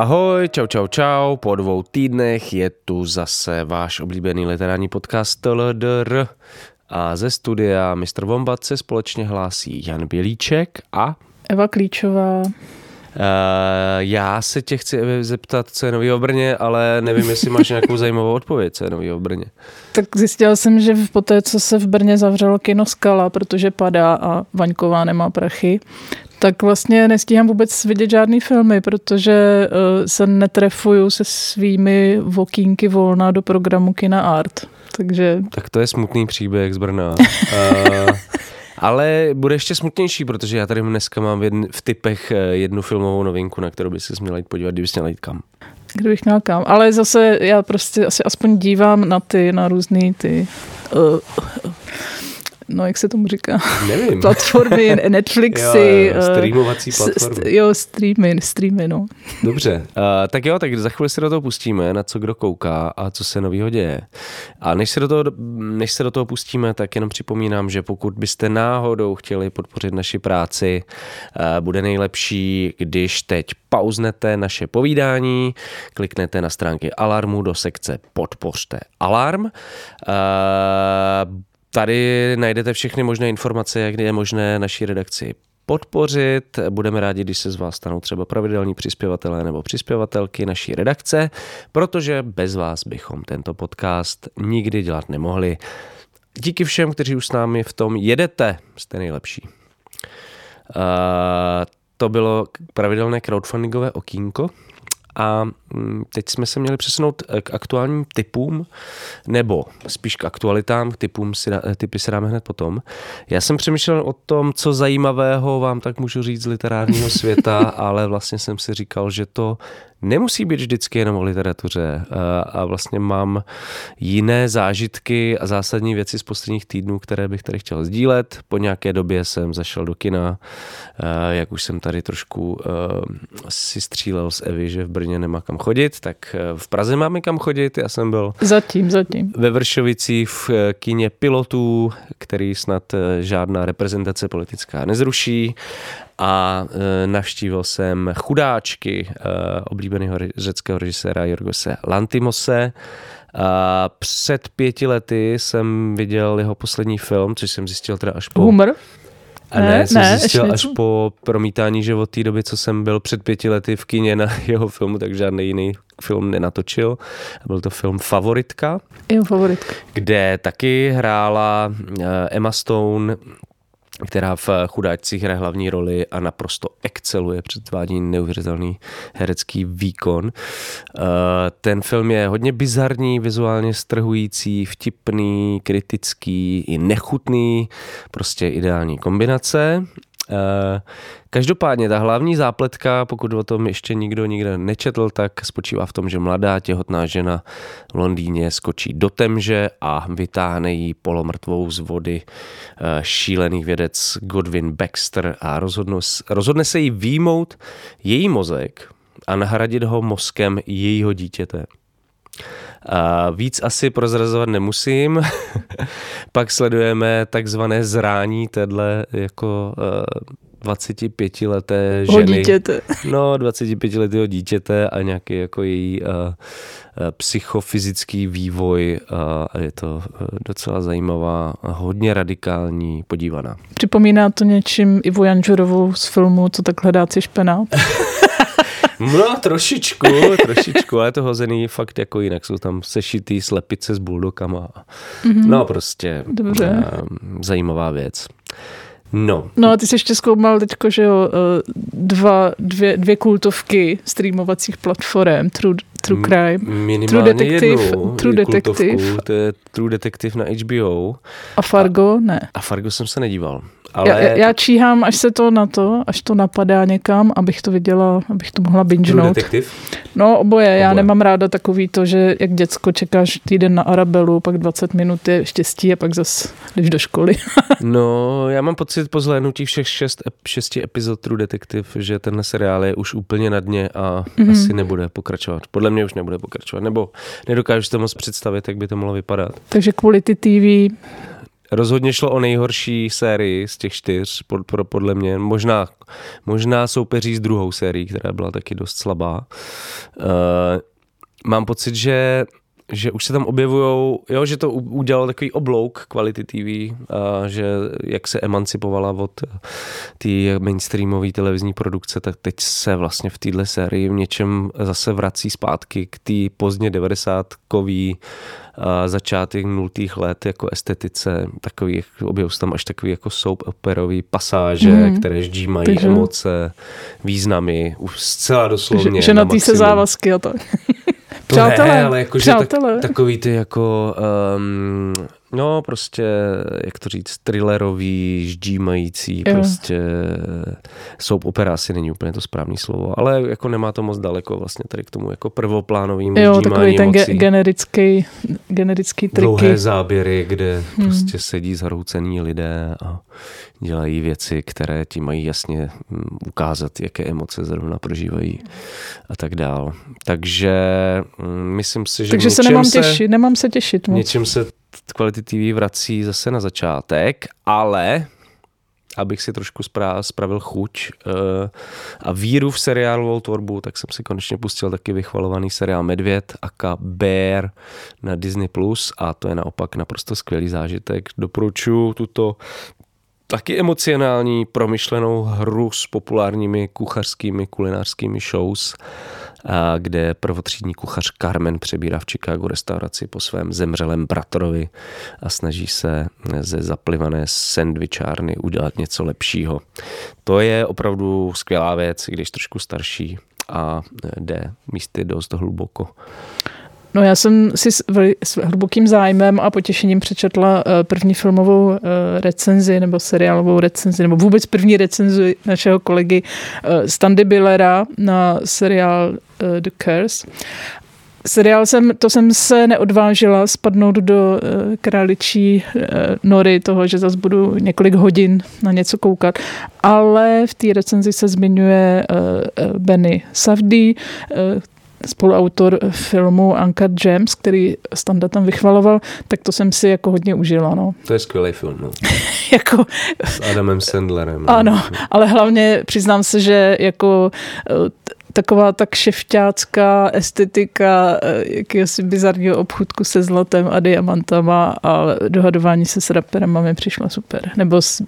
Ahoj, čau, čau, čau. Po dvou týdnech je tu zase váš oblíbený literární podcast LDR. A ze studia Mr. Vombat se společně hlásí Jan Bělíček a... Eva Klíčová. Uh, já se tě chci zeptat, co je nový v Brně, ale nevím, jestli máš nějakou zajímavou odpověď, co je nový v Brně. Tak zjistila jsem, že po té, co se v Brně zavřelo kino Skala, protože padá a Vaňková nemá prachy, tak vlastně nestíhám vůbec vidět žádný filmy, protože uh, se netrefuju se svými vokínky volna do programu Kina Art. Takže... Tak to je smutný příběh z Brna. uh, ale bude ještě smutnější, protože já tady dneska mám v, jedn, v typech eh, jednu filmovou novinku, na kterou by se měla jít podívat, kdybys měla jít kam. Kdybych měl kam. Ale zase já prostě asi aspoň dívám na ty, na různý ty uh, no jak se tomu říká? Nevím. Platformy, Netflixy. jo, jo, streamovací platformy. St- jo, streamy, streamy, no. Dobře, uh, tak jo, tak za chvíli se do toho pustíme, na co kdo kouká a co se novýho děje. A než se, do toho, než se do toho pustíme, tak jenom připomínám, že pokud byste náhodou chtěli podpořit naši práci, uh, bude nejlepší, když teď pauznete naše povídání, kliknete na stránky Alarmu do sekce Podpořte Alarm. Uh, Tady najdete všechny možné informace, jak je možné naší redakci podpořit. Budeme rádi, když se z vás stanou třeba pravidelní přispěvatelé nebo přispěvatelky naší redakce, protože bez vás bychom tento podcast nikdy dělat nemohli. Díky všem, kteří už s námi v tom jedete, jste nejlepší. Uh, to bylo pravidelné crowdfundingové okýnko, a teď jsme se měli přesunout eh, k aktuálním typům, nebo spíš k aktualitám, k typům si, typy si dáme hned potom. Já jsem přemýšlel o tom, co zajímavého vám tak můžu říct z literárního světa, ale vlastně jsem si říkal, že to nemusí být vždycky jenom o literatuře eh, a vlastně mám jiné zážitky a zásadní věci z posledních týdnů, které bych tady chtěl sdílet. Po nějaké době jsem zašel do kina, eh, jak už jsem tady trošku eh, si střílel z Evy, že v Brně nemá kam chodit, tak v Praze máme kam chodit. Já jsem byl zatím, zatím. ve Vršovici v kině pilotů, který snad žádná reprezentace politická nezruší a navštívil jsem Chudáčky oblíbeného řeckého režiséra Jorgose Lantimose. A před pěti lety jsem viděl jeho poslední film, což jsem zjistil teda až po... Humor? A ne, ne jsem ne, zjistil až po promítání, že od té doby, co jsem byl před pěti lety v kině na jeho filmu, tak žádný jiný film nenatočil. Byl to film Favoritka. Jo, Favoritka. Kde taky hrála e, Emma Stone, která v chudáčcích hraje hlavní roli a naprosto exceluje, předvádí neuvěřitelný herecký výkon. Eh, ten film je hodně bizarní, vizuálně strhující, vtipný, kritický i nechutný, prostě ideální kombinace. Eh, každopádně ta hlavní zápletka, pokud o tom ještě nikdo nikde nečetl, tak spočívá v tom, že mladá těhotná žena v Londýně skočí do temže a vytáhne jí polomrtvou z vody eh, šílený vědec Godwin Baxter a rozhodne, rozhodne se jí výmout její mozek a nahradit ho mozkem jejího dítěte. A víc asi prozrazovat nemusím. Pak sledujeme takzvané zrání téhle jako uh, 25-leté ženy. O dítěte. No, 25-letého dítěte a nějaký jako její uh, psychofyzický vývoj a je to docela zajímavá a hodně radikální podívaná. Připomíná to něčím Ivu Janžurovou z filmu Co tak hledáci špenát? No, trošičku, trošičku, ale je to hozený fakt jako jinak. Jsou tam sešitý slepice s buldokama. Mm-hmm. No, prostě Dobře. zajímavá věc. No. No a ty jsi ještě zkoumal teďko, že jo, eh, dva, dvě, dvě kultovky streamovacích platform, True, True Crime, Minimálně True Detective, jednu True Detective. Kultovku, to je True Detective na HBO. A Fargo a, ne. A Fargo jsem se nedíval. Ale... Já, já číhám, až se to na to, až to napadá někam, abych to viděla, abych to mohla bingenout. No oboje, oboje, já nemám ráda takový to, že jak děcko čekáš týden na Arabelu, pak 20 minut je štěstí a pak zas jdeš do školy. no, já mám pocit po zhlédnutí všech šest, šesti epizod True Detective, že tenhle seriál je už úplně na dně a mm-hmm. asi nebude pokračovat. Podle mě už nebude pokračovat, nebo nedokážu si to moc představit, jak by to mohlo vypadat. Takže kvůli ty TV rozhodně šlo o nejhorší sérii z těch čtyř, pod, podle mě. Možná, možná soupeří s druhou sérií, která byla taky dost slabá. Uh, mám pocit, že že už se tam objevují, jo, že to udělalo takový oblouk kvality TV, a že jak se emancipovala od té mainstreamové televizní produkce, tak teď se vlastně v téhle sérii v něčem zase vrací zpátky k té pozdně 90-kový začátek nultých let jako estetice, takový, objevují tam až takový jako soap operový pasáže, mm. které ždímají Takže... emoce, významy, už zcela doslovně. Že, že na, na se závazky a tak. Přátelé, ne, ale jakože tak, takový ty jako um, No, prostě, jak to říct, thrillerový, ždímající, jo. prostě soap opera asi není úplně to správné slovo, ale jako nemá to moc daleko vlastně tady k tomu jako prvoplánovým Jo, takový ten ge- generický, generický triky. Dlouhé záběry, kde hmm. prostě sedí zhroucený lidé a dělají věci, které ti mají jasně hm, ukázat, jaké emoce zrovna prožívají a tak dál. Takže hm, myslím si, že Takže se nemám se, těšit, nemám se těšit moc. Něčem se Quality TV vrací zase na začátek, ale abych si trošku spravil chuť uh, a víru v seriálovou tvorbu, tak jsem si konečně pustil taky vychvalovaný seriál Medvěd aka Bear na Disney+, Plus a to je naopak naprosto skvělý zážitek. Doporučuji tuto taky emocionální, promyšlenou hru s populárními kuchařskými, kulinářskými shows kde prvotřídní kuchař Carmen přebírá v Chicagu restauraci po svém zemřelém bratrovi a snaží se ze zaplivané sendvičárny udělat něco lepšího. To je opravdu skvělá věc, když trošku starší a jde místy dost hluboko. No já jsem si s, s hlubokým zájmem a potěšením přečetla uh, první filmovou uh, recenzi nebo seriálovou recenzi, nebo vůbec první recenzi našeho kolegy uh, Standy Billera na seriál The Curse. Seriál jsem, to jsem se neodvážila spadnout do uh, králičí uh, nory toho, že zase budu několik hodin na něco koukat, ale v té recenzi se zmiňuje uh, Benny Savdy, uh, spoluautor filmu Anka James, který Standa tam vychvaloval, tak to jsem si jako hodně užila. No. To je skvělý film. No. jako, S Adamem Sandlerem. No. Ano, ale hlavně přiznám se, že jako eh, taková tak šefťácká estetika eh, jakéhosi bizarního obchudku se zlatem a diamantama a dohadování se s raperem mi přišla super. Nebo s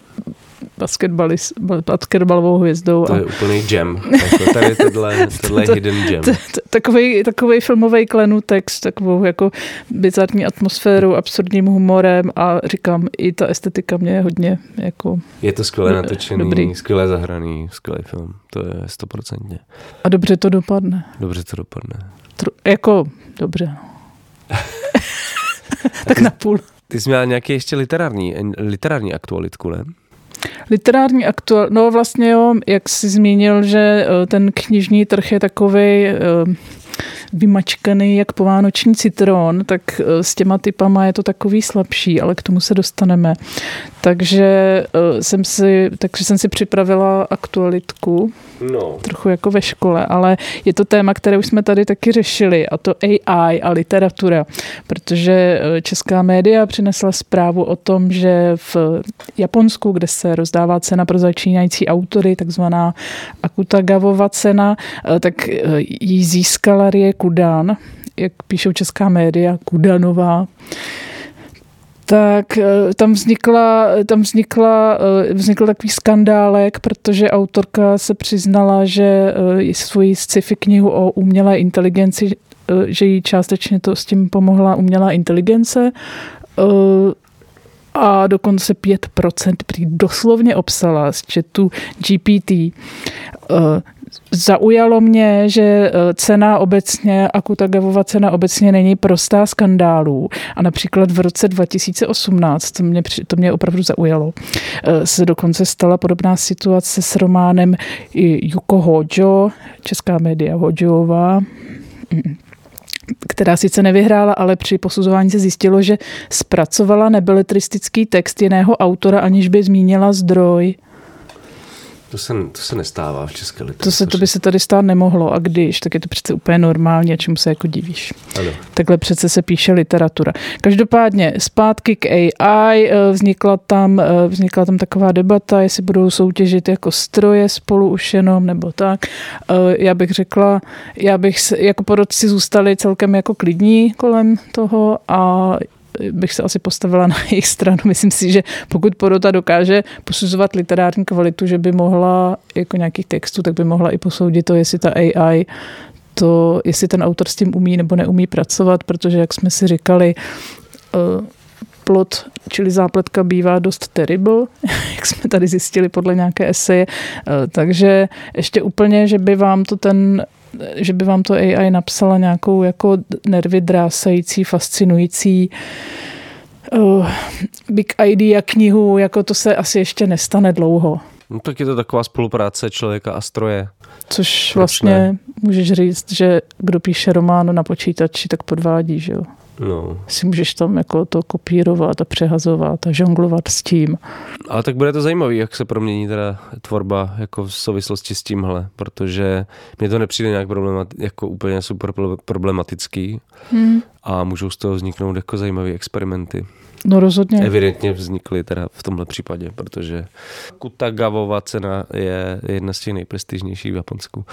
basketbalovou hvězdou. To je úplný jam. Jako tady tohle, tohle to, hidden jam. Takový, takový filmový klenutek s takovou jako bizarní atmosférou, absurdním humorem a říkám, i ta estetika mě je hodně jako... Je to skvěle natočený, dobrý. skvěle zahraný, skvělý film. To je stoprocentně. A dobře to dopadne. Dobře to dopadne. Tr- jako, dobře. Tak na půl. Ty jsi měla nějaký ještě literární, literární aktualitku, ne? Literární aktuál, no vlastně jo, jak jsi zmínil, že eh, ten knižní trh je takový eh, vymačkaný jak povánoční citron, tak eh, s těma typama je to takový slabší, ale k tomu se dostaneme. Takže jsem si, takže jsem si připravila aktualitku. No. Trochu jako ve škole, ale je to téma, které už jsme tady taky řešili, a to AI a literatura, protože eh, česká média přinesla zprávu o tom, že v Japonsku, kde se rozdává cena pro začínající autory, takzvaná Akutagavova cena, eh, tak eh, ji získala Rie Kudan, jak píšou česká média, Kudanová tak eh, tam vznikla, tam vznikla, eh, vznikl takový skandálek, protože autorka se přiznala, že eh, svoji sci-fi knihu o umělé inteligenci, že jí částečně to s tím pomohla umělá inteligence a dokonce 5% prý doslovně obsala z chatu GPT. Zaujalo mě, že e, cena obecně, Akutagavova cena obecně není prostá skandálů. A například v roce 2018, to mě, to mě opravdu zaujalo, e, se dokonce stala podobná situace s románem Yuko Hojo, česká média Hojová, která sice nevyhrála, ale při posuzování se zjistilo, že zpracovala nebeletristický text jiného autora, aniž by zmínila zdroj. To se, to se nestává v české literatuře. To, se, to by se tady stát nemohlo a když, tak je to přece úplně normální a čemu se jako divíš. Ano. Takhle přece se píše literatura. Každopádně zpátky k AI, eh, vznikla tam, eh, vznikla tam taková debata, jestli budou soutěžit jako stroje spolu už jenom, nebo tak. Eh, já bych řekla, já bych jako porodci zůstali celkem jako klidní kolem toho a bych se asi postavila na jejich stranu. Myslím si, že pokud porota dokáže posuzovat literární kvalitu, že by mohla jako nějakých textů, tak by mohla i posoudit to, jestli ta AI to, jestli ten autor s tím umí nebo neumí pracovat, protože, jak jsme si říkali, eh, plot, čili zápletka bývá dost terrible, jak jsme tady zjistili podle nějaké eseje. Eh, takže ještě úplně, že by vám to ten že by vám to AI napsala nějakou jako nervy drásající, fascinující uh, big idea knihu, jako to se asi ještě nestane dlouho. No tak je to taková spolupráce člověka a stroje. Což Proč vlastně ne? můžeš říct, že kdo píše román na počítači, tak podvádí, že jo? No. Si můžeš tam jako to kopírovat a přehazovat a žonglovat s tím. Ale tak bude to zajímavé, jak se promění teda tvorba jako v souvislosti s tímhle, protože mně to nepřijde nějak problemat, jako úplně super problematický hmm. a můžou z toho vzniknout jako zajímavé experimenty. No rozhodně. Evidentně vznikly teda v tomhle případě, protože Kutagavova cena je jedna z těch nejprestižnějších v Japonsku.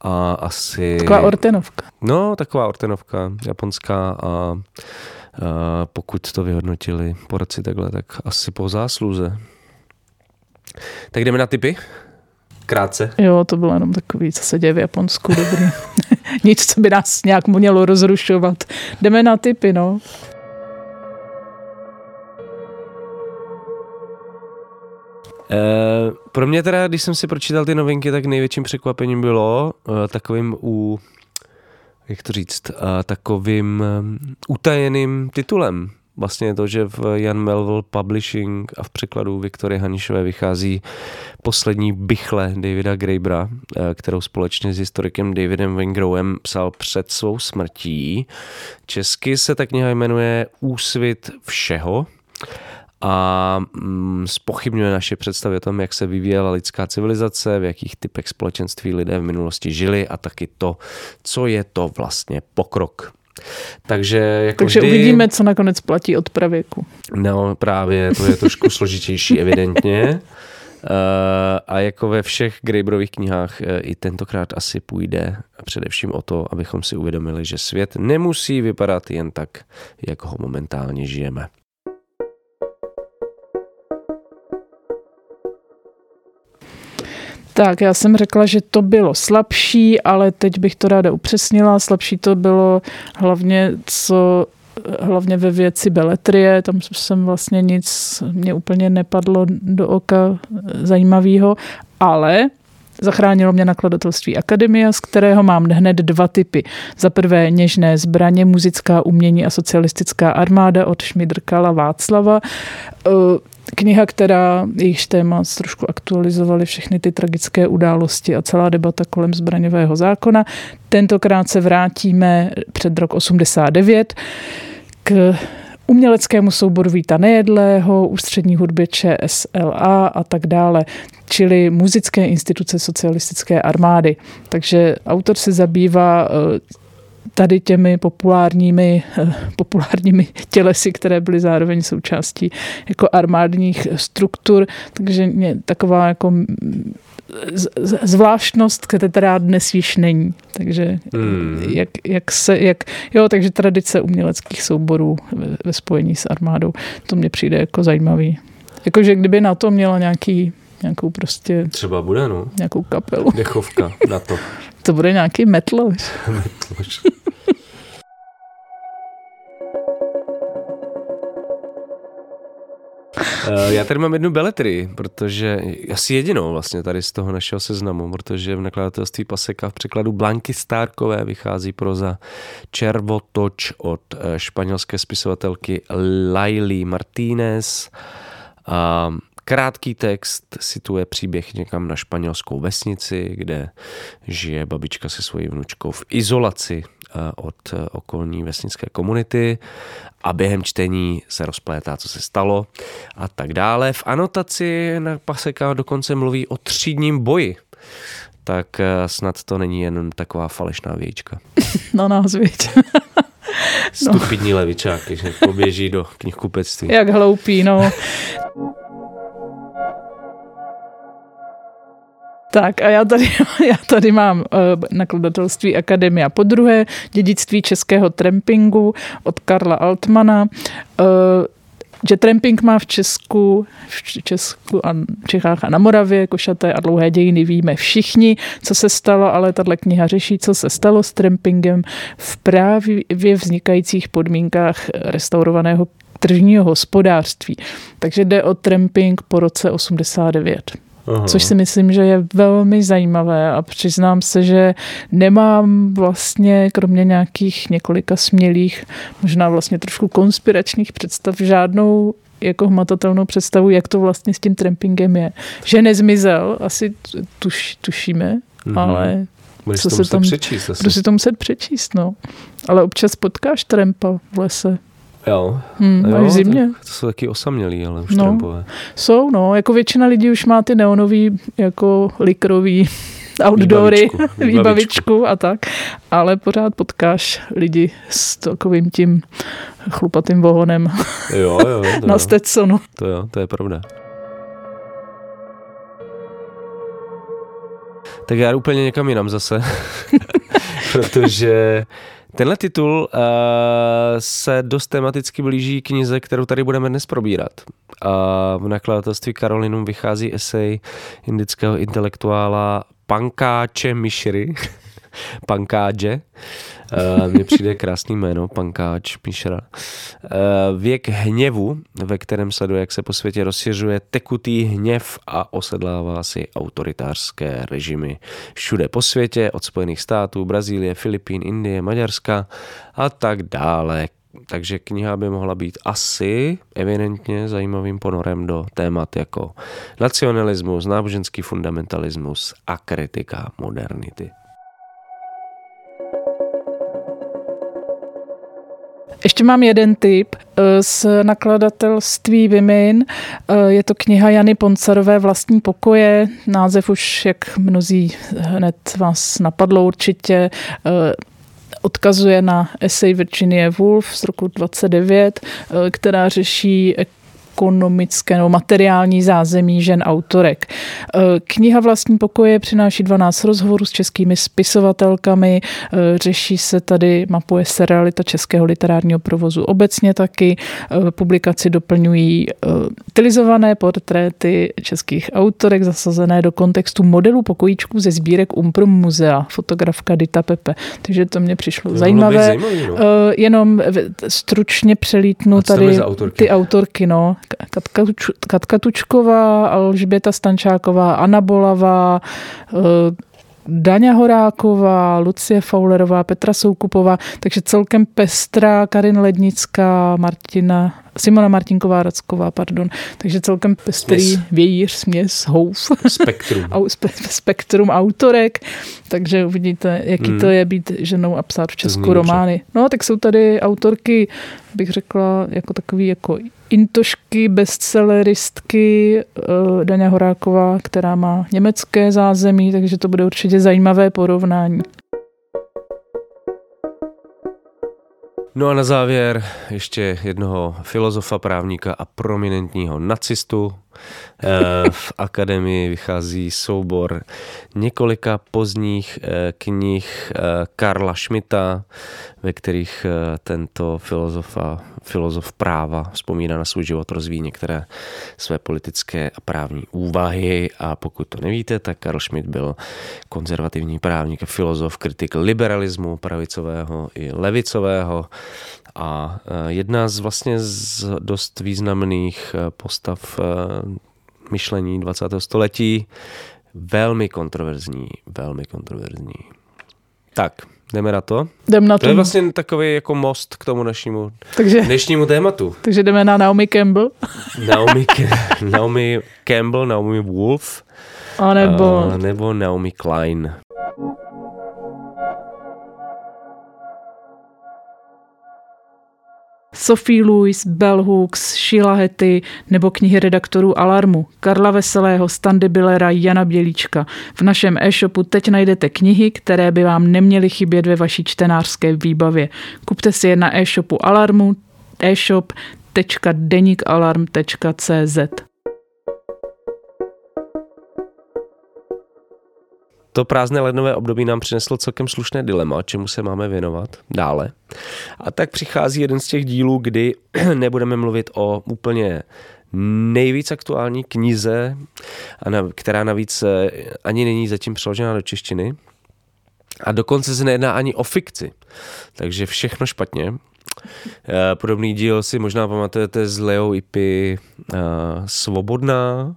A asi... Taková ortenovka. No, taková ortenovka japonská a, a pokud to vyhodnotili poradci takhle, tak asi po zásluze. Tak jdeme na typy? Krátce. Jo, to bylo jenom takový, co se děje v Japonsku, dobrý. Nic, co by nás nějak mělo rozrušovat. Jdeme na typy, no. Pro mě teda, když jsem si pročítal ty novinky, tak největším překvapením bylo uh, takovým u, jak to říct, uh, takovým utajeným titulem. Vlastně to, že v Jan Melville Publishing a v překladu Viktory Hanišové vychází poslední bychle Davida Grabera, kterou společně s historikem Davidem Wengrowem psal před svou smrtí. Česky se ta kniha jmenuje Úsvit všeho a mm, spochybňuje naše představy o tom, jak se vyvíjela lidská civilizace, v jakých typech společenství lidé v minulosti žili a taky to, co je to vlastně pokrok. Takže, jako Takže vždy, uvidíme, co nakonec platí od pravěku. No právě, to je trošku složitější evidentně. Uh, a jako ve všech Graeberových knihách uh, i tentokrát asi půjde především o to, abychom si uvědomili, že svět nemusí vypadat jen tak, jak ho momentálně žijeme. Tak, já jsem řekla, že to bylo slabší, ale teď bych to ráda upřesnila. Slabší to bylo hlavně co hlavně ve věci beletrie, tam jsem vlastně nic, mě úplně nepadlo do oka zajímavého, ale Zachránilo mě nakladatelství Akademia, z kterého mám hned dva typy. Za prvé něžné zbraně, muzická umění a socialistická armáda od Šmidrkala Václava kniha, která jejíž téma trošku aktualizovaly všechny ty tragické události a celá debata kolem zbraňového zákona. Tentokrát se vrátíme před rok 89 k uměleckému souboru Víta Nejedlého, ústřední hudbě ČSLA a tak dále, čili muzické instituce socialistické armády. Takže autor se zabývá eh, tady těmi populárními, eh, populárními tělesy, které byly zároveň součástí jako armádních struktur, takže mě taková jako zvláštnost, která dnes již není. Takže hmm. jak, jak se, jak, jo, takže tradice uměleckých souborů ve, ve spojení s armádou, to mně přijde jako zajímavý. Jakože kdyby na to měla nějaký nějakou prostě... Třeba bude, no. Nějakou kapelu. Dechovka na to. to bude nějaký metloš. metloš. Eh, já tady mám jednu beletry, protože asi jedinou vlastně tady z toho našeho seznamu, protože v nakladatelství Paseka v překladu Blanky Stárkové vychází proza Červotoč od eh, španělské spisovatelky Laily Martínez. A Krátký text situuje příběh někam na španělskou vesnici, kde žije babička se svojí vnučkou v izolaci od okolní vesnické komunity a během čtení se rozplétá, co se stalo a tak dále. V anotaci na Paseka dokonce mluví o třídním boji tak snad to není jen taková falešná vějíčka. Na nás, věď. Stupidní no. levičáky, že poběží do knihkupectví. Jak hloupý, no. Tak a já tady, já tady mám uh, nakladatelství Akademia po druhé, dědictví českého trampingu od Karla Altmana. Uh, že tramping má v Česku, v Česku a Čechách a na Moravě košaté a dlouhé dějiny víme všichni, co se stalo, ale tahle kniha řeší, co se stalo s trampingem v právě vznikajících podmínkách restaurovaného tržního hospodářství. Takže jde o tramping po roce 89. Aha. což si myslím, že je velmi zajímavé a přiznám se, že nemám vlastně, kromě nějakých několika smělých, možná vlastně trošku konspiračních představ, žádnou jako hmatatelnou představu, jak to vlastně s tím trampingem je. Že nezmizel, asi tuš, tušíme, mm-hmm. ale Budeš co se tam, přečíst budu si to muset přečíst, no. Ale občas potkáš trampa v lese. Jo. Hmm, jo v zimě. To jsou taky osamělí, ale už no, trampové. Jsou, no. Jako většina lidí už má ty neonový, jako likrový outdoory, výbavičku, výbavičku a tak, ale pořád potkáš lidi s takovým tím chlupatým vohonem jo, jo, to na Stetsonu. To jo, to je pravda. Tak já úplně někam jinam zase, protože Tenhle titul uh, se dost tematicky blíží knize, kterou tady budeme dnes probírat. Uh, v nakladatelství Karolinum vychází esej indického intelektuála Pankáče Mishry, Pankáče, Uh, mně přijde krásný jméno, pankáč, píšra. Uh, věk hněvu, ve kterém sleduje, jak se po světě rozšiřuje tekutý hněv a osedlává si autoritářské režimy všude po světě, od Spojených států, Brazílie, Filipín, Indie, Maďarska a tak dále. Takže kniha by mohla být asi evidentně zajímavým ponorem do témat jako nacionalismus, náboženský fundamentalismus a kritika modernity. Ještě mám jeden tip eh, z nakladatelství Vimin. Eh, je to kniha Jany Poncarové Vlastní pokoje. Název už, jak mnozí hned vás napadlo určitě, eh, odkazuje na esej Virginie Woolf z roku 29, která řeší ekonomické nebo materiální zázemí žen autorek. E, kniha Vlastní pokoje přináší 12 rozhovorů s českými spisovatelkami, e, řeší se tady, mapuje se realita českého literárního provozu obecně taky, e, publikaci doplňují stylizované portréty českých autorek zasazené do kontextu modelů pokojíčků ze sbírek Umprum muzea, fotografka Dita Pepe. Takže to mě přišlo to zajímavé. Zajímavý, no. Jenom stručně přelítnu tady ty autorky. No. Katka, Katka Tučková, Alžběta Stančáková, Anna Bolavá, eh, Daňa Horáková, Lucie Faulerová, Petra Soukupová, takže celkem pestrá, Karin Lednická, Martina Simona Martinková Racková, pardon. Takže celkem pestrý směs. vějíř, směs, houf. Spektrum. spektrum autorek. Takže uvidíte, jaký hmm. to je být ženou a psát v Česku romány. No, tak jsou tady autorky, bych řekla, jako takový jako intošky, bestselleristky uh, Daňa Horáková, která má německé zázemí, takže to bude určitě zajímavé porovnání. No a na závěr ještě jednoho filozofa, právníka a prominentního nacistu, v akademii vychází soubor několika pozdních eh, knih eh, Karla Schmidta, ve kterých tento filozof a filozof práva vzpomíná na svůj život, rozvíjí některé své politické a právní úvahy. A pokud to nevíte, tak Karl Schmidt byl konzervativní právník a filozof, kritik liberalismu pravicového i levicového. A jedna z vlastně z dost významných postav myšlení 20. století. Velmi kontroverzní, velmi kontroverzní. Tak, jdeme na to. Jdem na to. To je vlastně takový jako most k tomu našemu takže, dnešnímu tématu. Takže jdeme na Naomi Campbell. Naomi, Naomi Campbell, Naomi Wolf. A nebo... A nebo Naomi Klein. Sophie Lewis, Bell Hooks, Sheila Hetty nebo knihy redaktorů Alarmu, Karla Veselého, Standy Billera, Jana Bělíčka. V našem e-shopu teď najdete knihy, které by vám neměly chybět ve vaší čtenářské výbavě. Kupte si je na e-shopu Alarmu, e-shop.denikalarm.cz. To prázdné lednové období nám přineslo celkem slušné dilema, čemu se máme věnovat dále. A tak přichází jeden z těch dílů, kdy nebudeme mluvit o úplně nejvíc aktuální knize, která navíc eh, ani není zatím přeložena do češtiny. A dokonce se nejedná ani o fikci. Takže všechno špatně. Eh, podobný díl si možná pamatujete z Leo Ipy eh, Svobodná,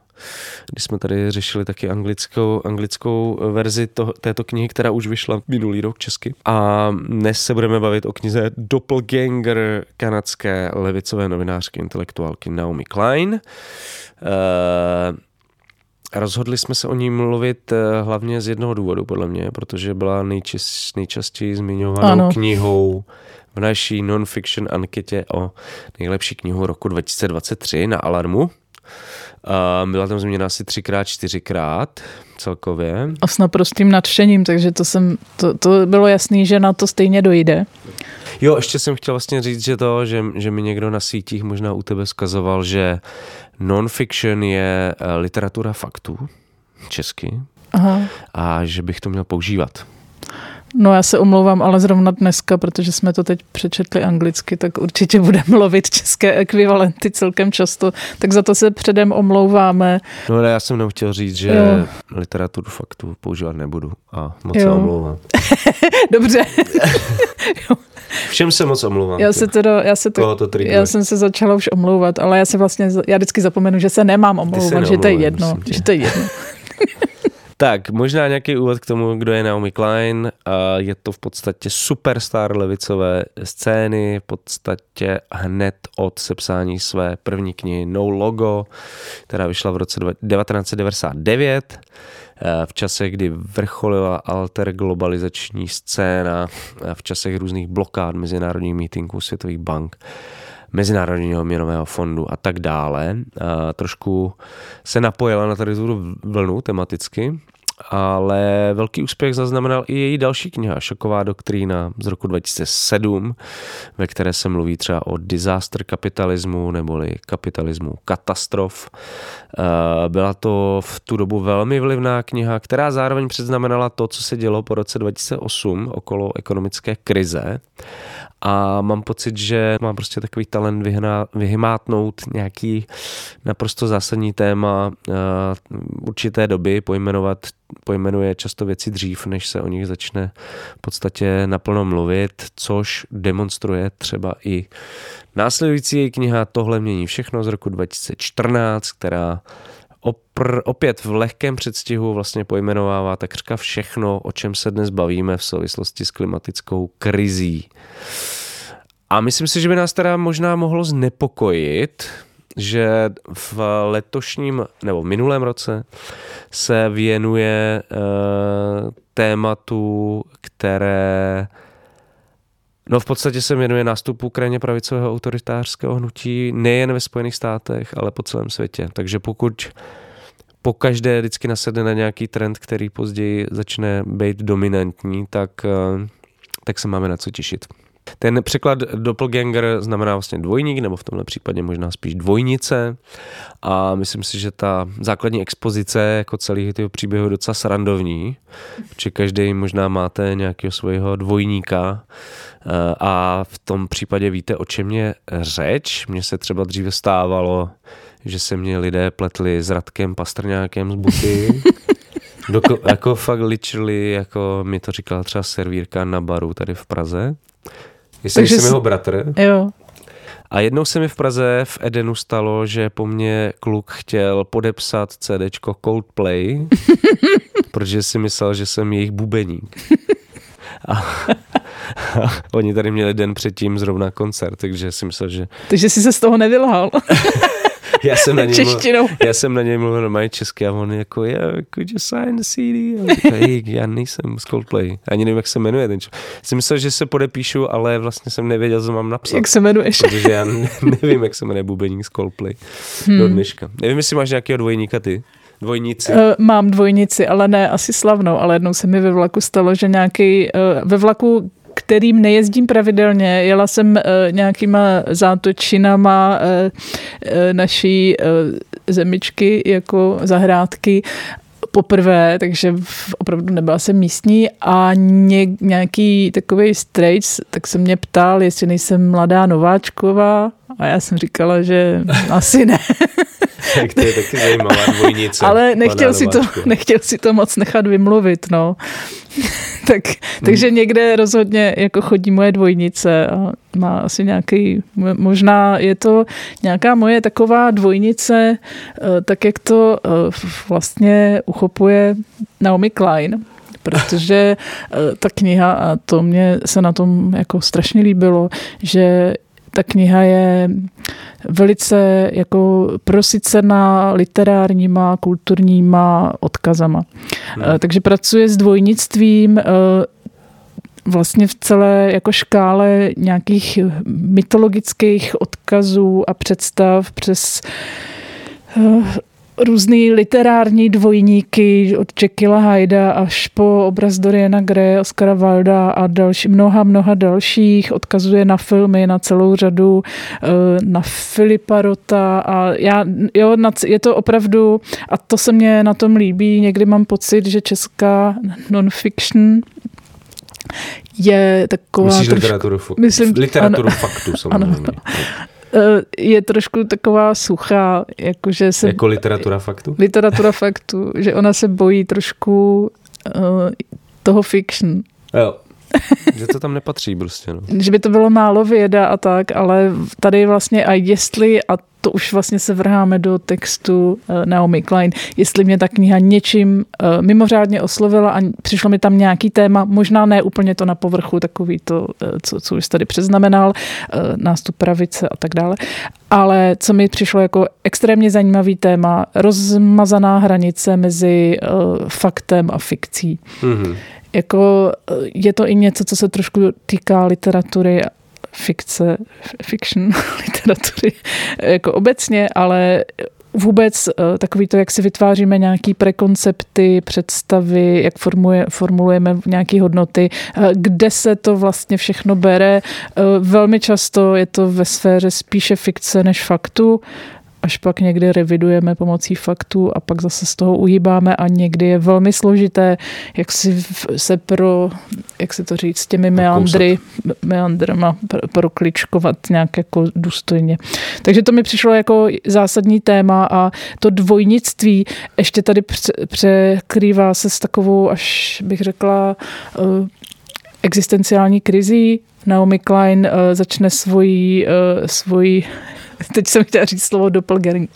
když jsme tady řešili taky anglickou, anglickou verzi to, této knihy, která už vyšla minulý rok česky. A dnes se budeme bavit o knize Doppelganger kanadské levicové novinářky intelektuálky Naomi Klein. Uh, Rozhodli jsme se o ní mluvit eh, hlavně z jednoho důvodu, podle mě, protože byla nejčas, nejčastěji zmiňovanou ano. knihou v naší non-fiction anketě o nejlepší knihu roku 2023 na Alarmu. Byla tam změna asi třikrát, čtyřikrát celkově. A s naprostým nadšením, takže to, jsem, to, to bylo jasný, že na to stejně dojde. Jo, ještě jsem chtěl vlastně říct, že to, že, že mi někdo na sítích možná u tebe skazoval, že non-fiction je eh, literatura faktů česky Aha. a že bych to měl používat. No já se omlouvám, ale zrovna dneska, protože jsme to teď přečetli anglicky, tak určitě budeme mluvit české ekvivalenty celkem často, tak za to se předem omlouváme. No ale já jsem nám chtěl říct, že jo. literaturu faktu používat nebudu a moc jo. se omlouvám. Dobře. Všem se moc omlouvám. Já, se teda, já, se to, to já jsem se začala už omlouvat, ale já se vlastně, já vždycky zapomenu, že se nemám omlouvat, že to je jedno. Že to je jedno. Tak, možná nějaký úvod k tomu, kdo je Naomi Klein. Je to v podstatě superstar levicové scény, v podstatě hned od sepsání své první knihy No Logo, která vyšla v roce 1999 eh, v čase, kdy vrcholila alter globalizační scéna, eh, v časech různých blokád mezinárodních mítinků světových bank Mezinárodního měnového fondu a tak dále. A trošku se napojila na tady tu vlnu tematicky, ale velký úspěch zaznamenal i její další kniha, Šoková doktrína z roku 2007, ve které se mluví třeba o disaster kapitalismu neboli kapitalismu katastrof. Byla to v tu dobu velmi vlivná kniha, která zároveň předznamenala to, co se dělo po roce 2008 okolo ekonomické krize a mám pocit, že mám prostě takový talent vyhná, vyhymátnout nějaký naprosto zásadní téma uh, určité doby, pojmenovat, pojmenuje často věci dřív, než se o nich začne v podstatě naplno mluvit, což demonstruje třeba i následující její kniha Tohle mění všechno z roku 2014, která opr, opět v lehkém předstihu vlastně pojmenovává takřka všechno, o čem se dnes bavíme v souvislosti s klimatickou krizí. A myslím si, že by nás teda možná mohlo znepokojit, že v letošním nebo minulém roce se věnuje e, tématu, které No v podstatě se věnuje nástupu krajně pravicového autoritářského hnutí nejen ve Spojených státech, ale po celém světě. Takže pokud po každé vždycky nasedne na nějaký trend, který později začne být dominantní, tak, eh, tak se máme na co těšit. Ten překlad doppelganger znamená vlastně dvojník, nebo v tomhle případě možná spíš dvojnice. A myslím si, že ta základní expozice jako celý toho příběhu je docela srandovní, protože každý možná máte nějakého svého dvojníka eh, a v tom případě víte, o čem je řeč. Mně se třeba dříve stávalo, že se mě lidé pletli s Radkem Pastrňákem z buty. Doko, jako fakt literally, jako mi to říkala třeba servírka na baru tady v Praze. Jestli jsem jeho bratr. Jo. A jednou se mi v Praze v Edenu stalo, že po mně kluk chtěl podepsat CDčko Coldplay, protože si myslel, že jsem jejich bubeník. A, a oni tady měli den předtím zrovna koncert, takže si myslel, že... Takže jsi se z toho nevylhal. já jsem na něj Češtinou. Mluvil, já jsem na něj mluvil normálně česky a on jako, yeah, could you sign the CD? A hey, já nejsem z Coldplay. Ani nevím, jak se jmenuje ten člověk. Jsem myslel, že se podepíšu, ale vlastně jsem nevěděl, co mám napsat. Jak se jmenuješ? Protože já nevím, jak se jmenuje bubeník z Coldplay hmm. do dneška. Nevím, jestli máš nějakého dvojníka ty. Dvojnici? Uh, mám dvojnici, ale ne asi slavnou, ale jednou se mi ve vlaku stalo, že nějaký, uh, ve vlaku kterým nejezdím pravidelně. Jela jsem uh, nějakýma zátočinama uh, uh, naší zemičky jako zahrádky poprvé, takže opravdu nebyla jsem místní a ně, nějaký takový straight, tak se mě ptal, jestli nejsem mladá nováčková a já jsem říkala, že asi ne. tak to je taky zajímavá dvojnice. Ale nechtěl si, to, nechtěl si to moc nechat vymluvit, no. Tak, takže hmm. někde rozhodně jako chodí moje dvojnice a má asi nějaký, možná je to nějaká moje taková dvojnice, eh, tak jak to eh, vlastně uchopuje Naomi Klein, protože eh, ta kniha, a to mě se na tom jako strašně líbilo, že ta kniha je velice jako prosycená literárníma, kulturníma odkazama. Hmm. Takže pracuje s dvojnictvím eh, vlastně v celé jako škále nějakých mytologických odkazů a představ přes eh, různý literární dvojníky od Jekylla Hyda až po obraz Doriana Gray, Oscara Wilda a další, mnoha, mnoha dalších. Odkazuje na filmy, na celou řadu, eh, na Filipa Rota a já, jo, je to opravdu, a to se mě na tom líbí, někdy mám pocit, že česká non-fiction je taková... Myslíš trošku, literaturu, myslím, literaturu ano, faktu samozřejmě. Ano, je trošku taková suchá, jakože se... Jako literatura faktu? Literatura faktu, že ona se bojí trošku uh, toho fiction. Jo. že to tam nepatří prostě. No. Že by to bylo málo věda a tak, ale tady vlastně a jestli, a to už vlastně se vrháme do textu uh, Naomi Klein, jestli mě ta kniha něčím uh, mimořádně oslovila a přišlo mi tam nějaký téma, možná ne úplně to na povrchu, takový to, uh, co, co už tady přeznamenal, nástup pravice a tak dále, ale co mi přišlo jako extrémně zajímavý téma, rozmazaná hranice mezi faktem a fikcí. Mm-hmm jako je to i něco, co se trošku týká literatury fikce, fiction literatury jako obecně, ale vůbec eh, takový to, jak si vytváříme nějaký prekoncepty, představy, jak formuje, formulujeme nějaké hodnoty, eh, kde se to vlastně všechno bere. Eh, velmi často je to ve sféře spíše fikce než faktu až pak někdy revidujeme pomocí faktů a pak zase z toho uhýbáme a někdy je velmi složité, jak si se pro, jak se to říct, s těmi meandry, meandrama prokličkovat nějak jako důstojně. Takže to mi přišlo jako zásadní téma a to dvojnictví ještě tady překrývá se s takovou, až bych řekla, eh, existenciální krizí. Naomi Klein uh, začne svoji, uh, svoji teď jsem chtěla říct slovo doppelgangini.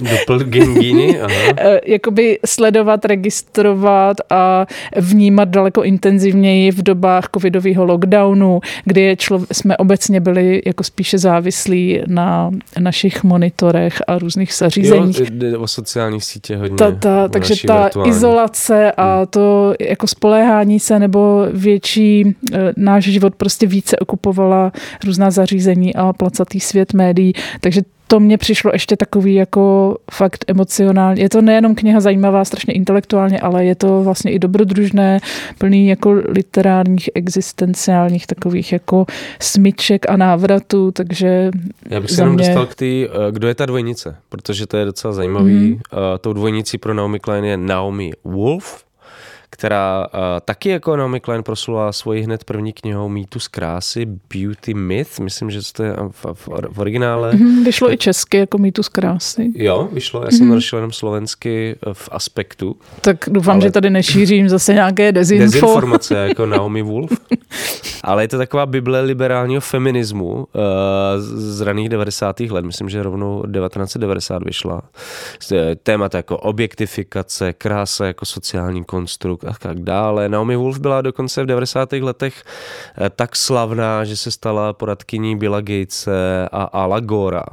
Doppelgangini, aha. Eh, jakoby sledovat, registrovat a vnímat daleko intenzivněji v dobách covidového lockdownu, kdy člo, jsme obecně byli jako spíše závislí na našich monitorech a různých zařízeních. Jo, o sociální sítě hodně. Ta, ta, takže ta virtuální. izolace a hmm. to jako spoléhání se nebo větší eh, náš život prostě více okupovala různá zařízení a placatý svět médií, takže to mně přišlo ještě takový jako fakt emocionální. Je to nejenom kniha zajímavá, strašně intelektuálně, ale je to vlastně i dobrodružné, plný jako literárních, existenciálních takových jako smyček a návratů, takže Já bych se jenom mě... dostal k té, eh, kdo je ta dvojnice, protože to je docela zajímavý. Mm. Tou dvojnicí pro Naomi Klein je Naomi Wolf, která uh, taky jako Naomi Klein proslula svoji hned první knihou Mýtus krásy, Beauty Myth, myslím, že to je v, v, v originále. Mm, vyšlo tak, i česky jako Mýtus krásy. Jo, vyšlo, já jsem mm. našel jenom slovensky eh, v aspektu. Tak doufám, ale... že tady nešířím zase nějaké dezinfo. Dezinformace jako Naomi Wolf. ale je to taková bible liberálního feminismu uh, z raných 90. let, myslím, že rovnou 1990 vyšla. Témata jako objektifikace, krása jako sociální konstrukt, a tak dále. Naomi Wolf byla dokonce v 90. letech eh, tak slavná, že se stala poradkyní Billa Gatese a Ala Gora.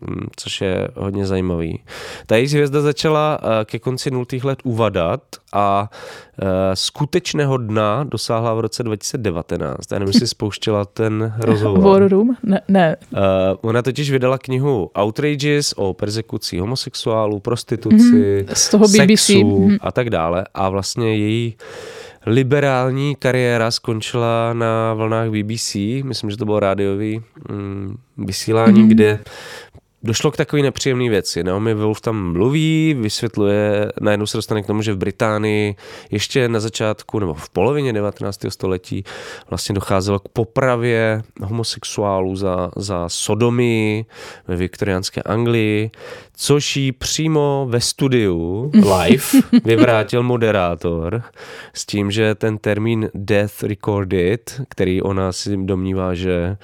Mm, což je hodně zajímavý. Ta její hvězda začala eh, ke konci nultých let uvadat a uh, skutečného dna dosáhla v roce 2019. Já nevím, jestli spouštěla ten rozhovor. War Room? Ne. ne. Uh, ona totiž vydala knihu Outrages o persekucí homosexuálů, prostituci, mm-hmm. Z toho BBC. sexu mm-hmm. a tak dále. A vlastně její liberální kariéra skončila na vlnách BBC, myslím, že to bylo rádiový mm, vysílání, mm-hmm. kde došlo k takové nepříjemné věci. Naomi Wolf tam mluví, vysvětluje, najednou se dostane k tomu, že v Británii ještě na začátku nebo v polovině 19. století vlastně docházelo k popravě homosexuálů za, za sodomii ve viktoriánské Anglii, což jí přímo ve studiu live vyvrátil moderátor s tím, že ten termín death recorded, který ona si domnívá, že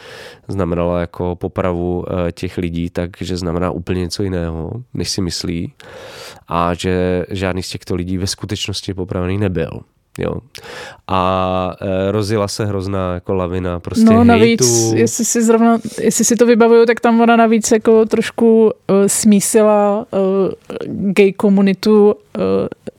znamenala jako popravu eh, těch lidí, takže znamená úplně něco jiného, než si myslí a že žádný z těchto lidí ve skutečnosti popravený nebyl. Jo. A e, rozjela se hrozná jako lavina prostě No hejtu. navíc, jestli si, zrovna, jestli si to vybavuju, tak tam ona navíc jako trošku uh, smísila uh, gay komunitu uh,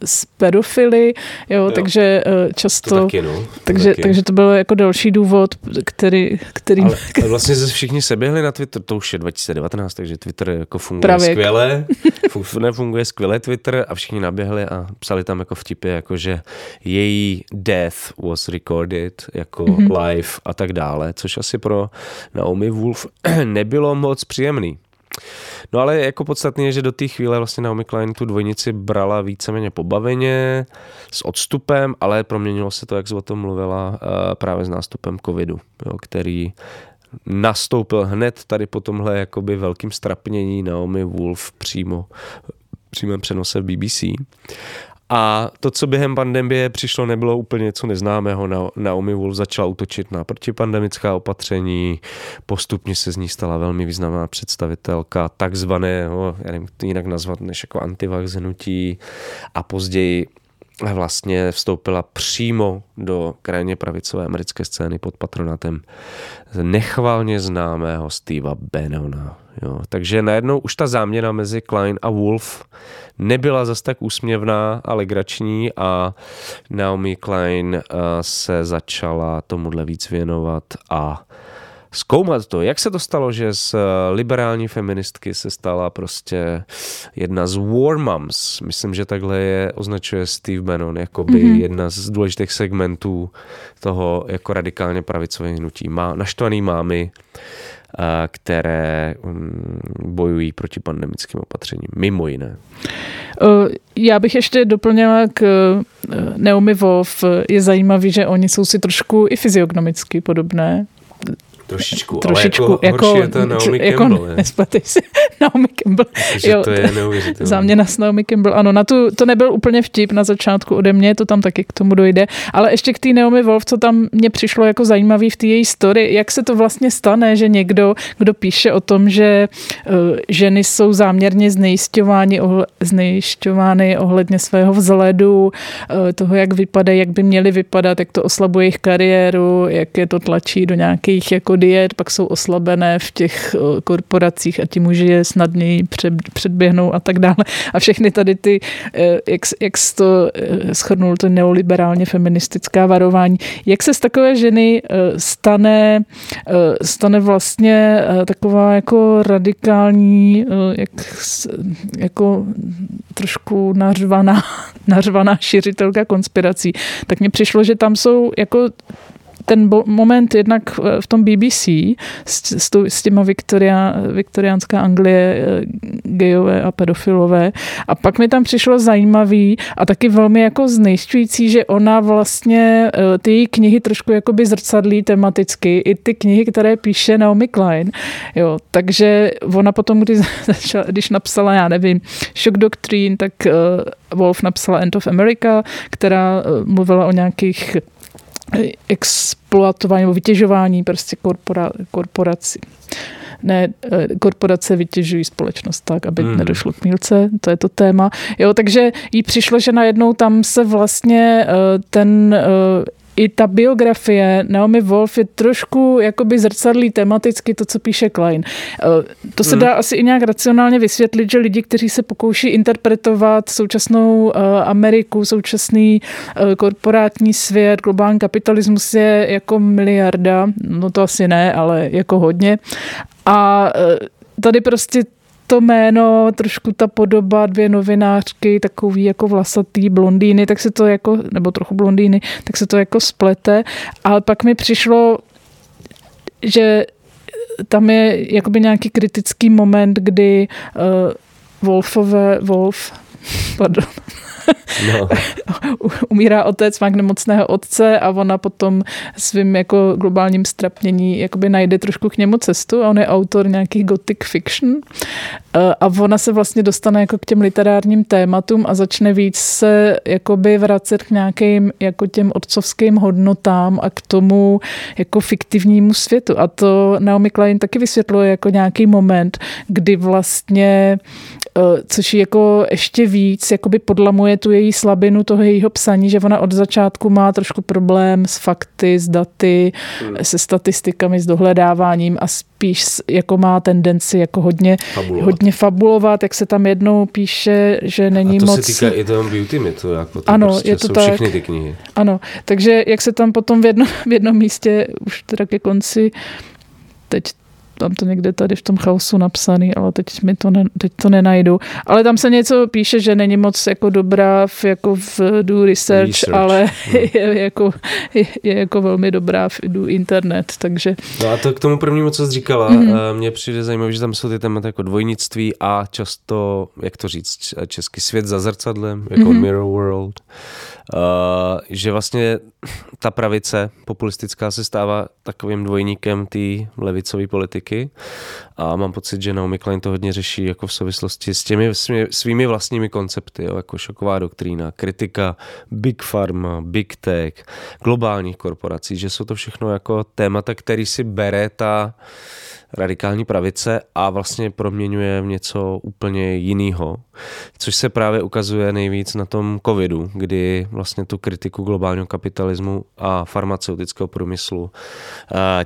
s pedofily, jo, jo. takže uh, často... To taky, no. To takže, taky. takže to byl jako další důvod, který... který Ale, ale vlastně se všichni seběhli na Twitter, to už je 2019, takže Twitter jako funguje Pravěk. skvěle, nefunguje skvěle Twitter a všichni naběhli a psali tam jako vtipy, jako že její death was recorded jako Mhm. mm-hmm. live a tak dále, což asi pro Naomi Wolf nebylo moc příjemný. No ale jako podstatné je, že do té chvíle vlastně Naomi Klein tu dvojnici brala víceméně pobaveně, s odstupem, ale proměnilo se to, jak jsi o tom mluvila, eh, právě s nástupem covidu, jo, který nastoupil hned tady po tomhle jakoby velkým strapnění Naomi Wolf přímo přímém přenose BBC. A to, co během pandemie přišlo, nebylo úplně něco neznámého. Na- Naomi Wolf začala útočit na protipandemická opatření, postupně se z ní stala velmi významná představitelka takzvaného, já nevím jinak nazvat, než jako antivax hnutí a později vlastně vstoupila přímo do krajně pravicové americké scény pod patronatem nechvalně známého Steva Bannona. Jo. Takže najednou už ta záměna mezi Klein a Wolf nebyla zas tak úsměvná a legrační a Naomi Klein uh, se začala tomuhle víc věnovat a zkoumat to, jak se to stalo, že z liberální feministky se stala prostě jedna z war moms. Myslím, že takhle je označuje Steve Bannon, jakoby mm-hmm. jedna z důležitých segmentů toho jako radikálně pravicové hnutí. Má naštvaný mámy, které mm, bojují proti pandemickým opatřením, mimo jiné. Uh, Já bych ještě doplnila k Naomi Wolf. Je zajímavý, že oni jsou si trošku i fyziognomicky podobné. Trošičku, Trošičku, ale jako, horší je to Naomi jako, Campbell. je. Nespletej si. Naomi Campbell. Jo, to je neuvěřitelné. Záměna s Naomi Campbell. Ano, na tu, to nebyl úplně vtip na začátku ode mě, to tam taky k tomu dojde. Ale ještě k té Naomi Wolf, co tam mně přišlo jako zajímavý v té její story, jak se to vlastně stane, že někdo, kdo píše o tom, že uh, ženy jsou záměrně znejisťovány, ohle, ohledně svého vzhledu, uh, toho, jak vypadají, jak by měly vypadat, jak to oslabuje jejich kariéru, jak je to tlačí do nějakých jako diet, pak jsou oslabené v těch uh, korporacích a ti muži je snadněji před, předběhnou a tak dále. A všechny tady ty, eh, jak, jak jsi to eh, schrnul, to neoliberálně feministická varování. Jak se z takové ženy eh, stane, stane vlastně taková jako radikální, jak, jako trošku nařvaná, nařvaná šiřitelka konspirací, tak mně přišlo, že tam jsou jako ten moment jednak v tom BBC s, s, těma Viktoria, viktoriánská Anglie, gejové a pedofilové. A pak mi tam přišlo zajímavý a taky velmi jako znejšťující, že ona vlastně ty její knihy trošku jakoby zrcadlí tematicky, i ty knihy, které píše Naomi Klein. Jo, takže ona potom, když, začala, když napsala, já nevím, Shock Doctrine, tak Wolf napsala End of America, která mluvila o nějakých exploatování nebo vytěžování prostě korpora, korporací. Ne, korporace vytěžují společnost tak, aby hmm. nedošlo k mílce, to je to téma. Jo, takže jí přišlo, že najednou tam se vlastně ten i ta biografie Naomi Wolf je trošku jakoby zrcadlí tematicky to, co píše Klein. Eh, to se hmm. dá asi i nějak racionálně vysvětlit, že lidi, kteří se pokouší interpretovat současnou eh, Ameriku, současný eh, korporátní svět, globální kapitalismus je jako miliarda, no to asi ne, ale jako hodně. A tady prostě to jméno, trošku ta podoba, dvě novinářky, takový jako vlasatý blondýny, tak se to jako, nebo trochu blondýny, tak se to jako splete. Ale pak mi přišlo, že tam je jakoby nějaký kritický moment, kdy uh, Wolfové, Wolf, pardon, No. Umírá otec, má nemocného otce a ona potom svým jako globálním strapnění jakoby najde trošku k němu cestu a on je autor nějakých gothic fiction eh, a ona se vlastně dostane jako k těm literárním tématům a začne víc se jakoby vracet k nějakým jako těm otcovským hodnotám a k tomu jako fiktivnímu světu. A to Naomi Klein taky vysvětluje jako nějaký moment, kdy vlastně což jako ještě víc jakoby podlamuje tu její slabinu toho jejího psaní, že ona od začátku má trošku problém s fakty, s daty, hmm. se statistikami, s dohledáváním a spíš jako má tendenci jako hodně fabulovat, hodně fabulovat jak se tam jednou píše, že není moc... A to moc... se týká i toho beauty mytu, jako to ano, prostě je to jsou tak. všechny ty knihy. Ano, takže jak se tam potom v, jedno, v jednom místě už teda ke konci teď tam to někde tady v tom chaosu napsaný, ale teď mi to, ne, teď to nenajdu. Ale tam se něco píše, že není moc jako dobrá v, jako v do research, research. ale no. je, jako, je, je jako velmi dobrá v do internet, takže... No a to k tomu prvnímu, co jsi říkala, mm-hmm. mně přijde zajímavé, že tam jsou ty témata jako dvojnictví a často, jak to říct, český svět za zrcadlem, jako mm-hmm. Mirror World. Uh, že vlastně ta pravice populistická se stává takovým dvojníkem té levicové politiky. A mám pocit, že Naomi Klein to hodně řeší jako v souvislosti s těmi svými vlastními koncepty, jo, jako šoková doktrína, kritika Big Pharma, Big Tech, globálních korporací, že jsou to všechno jako témata, který si bere ta radikální pravice a vlastně proměňuje v něco úplně jiného, což se právě ukazuje nejvíc na tom covidu, kdy vlastně tu kritiku globálního kapitalismu a farmaceutického průmyslu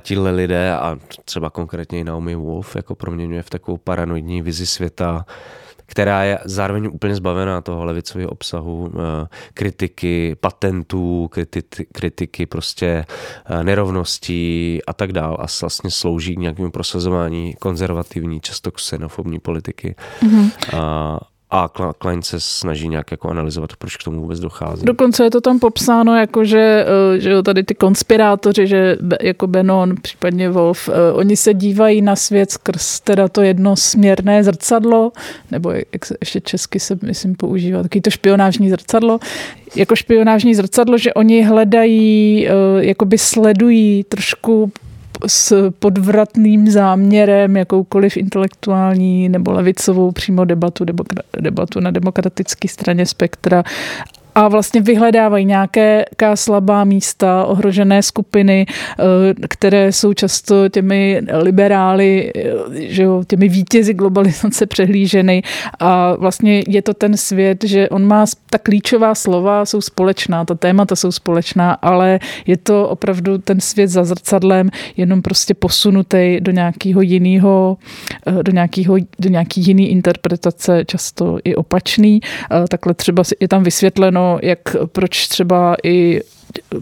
tíhle lidé a třeba konkrétně i Naomi Wolf jako proměňuje v takovou paranoidní vizi světa, která je zároveň úplně zbavená toho levicového obsahu, eh, kritiky patentů, kritiky, kritiky prostě eh, nerovností a tak dál a vlastně slouží k nějakému prosazování konzervativní, často xenofobní politiky. Mm-hmm. A, a Klein se snaží nějak jako analyzovat, proč k tomu vůbec dochází. Dokonce je to tam popsáno, jako že, eh, že tady ty konspirátoři, že jako Benon, případně Wolf, eh, oni se dívají na svět skrz teda to jednosměrné zrcadlo, nebo jak se ještě česky se, myslím, používá, taky to špionážní zrcadlo, jako špionážní zrcadlo, že oni hledají, eh, jakoby sledují trošku s podvratným záměrem jakoukoliv intelektuální nebo levicovou přímo debatu, debatu na demokratické straně spektra a vlastně vyhledávají nějaké slabá místa, ohrožené skupiny, eh, které jsou často těmi liberály, eh, že jo, těmi vítězi globalizace přehlíženy a vlastně je to ten svět, že on má ta klíčová slova jsou společná, ta témata jsou společná, ale je to opravdu ten svět za zrcadlem, jenom prostě posunutý do nějakého jiného, eh, do nějakého, do nějaký jiný interpretace, často i opačný. Takhle třeba je tam vysvětleno, jak proč třeba i eh,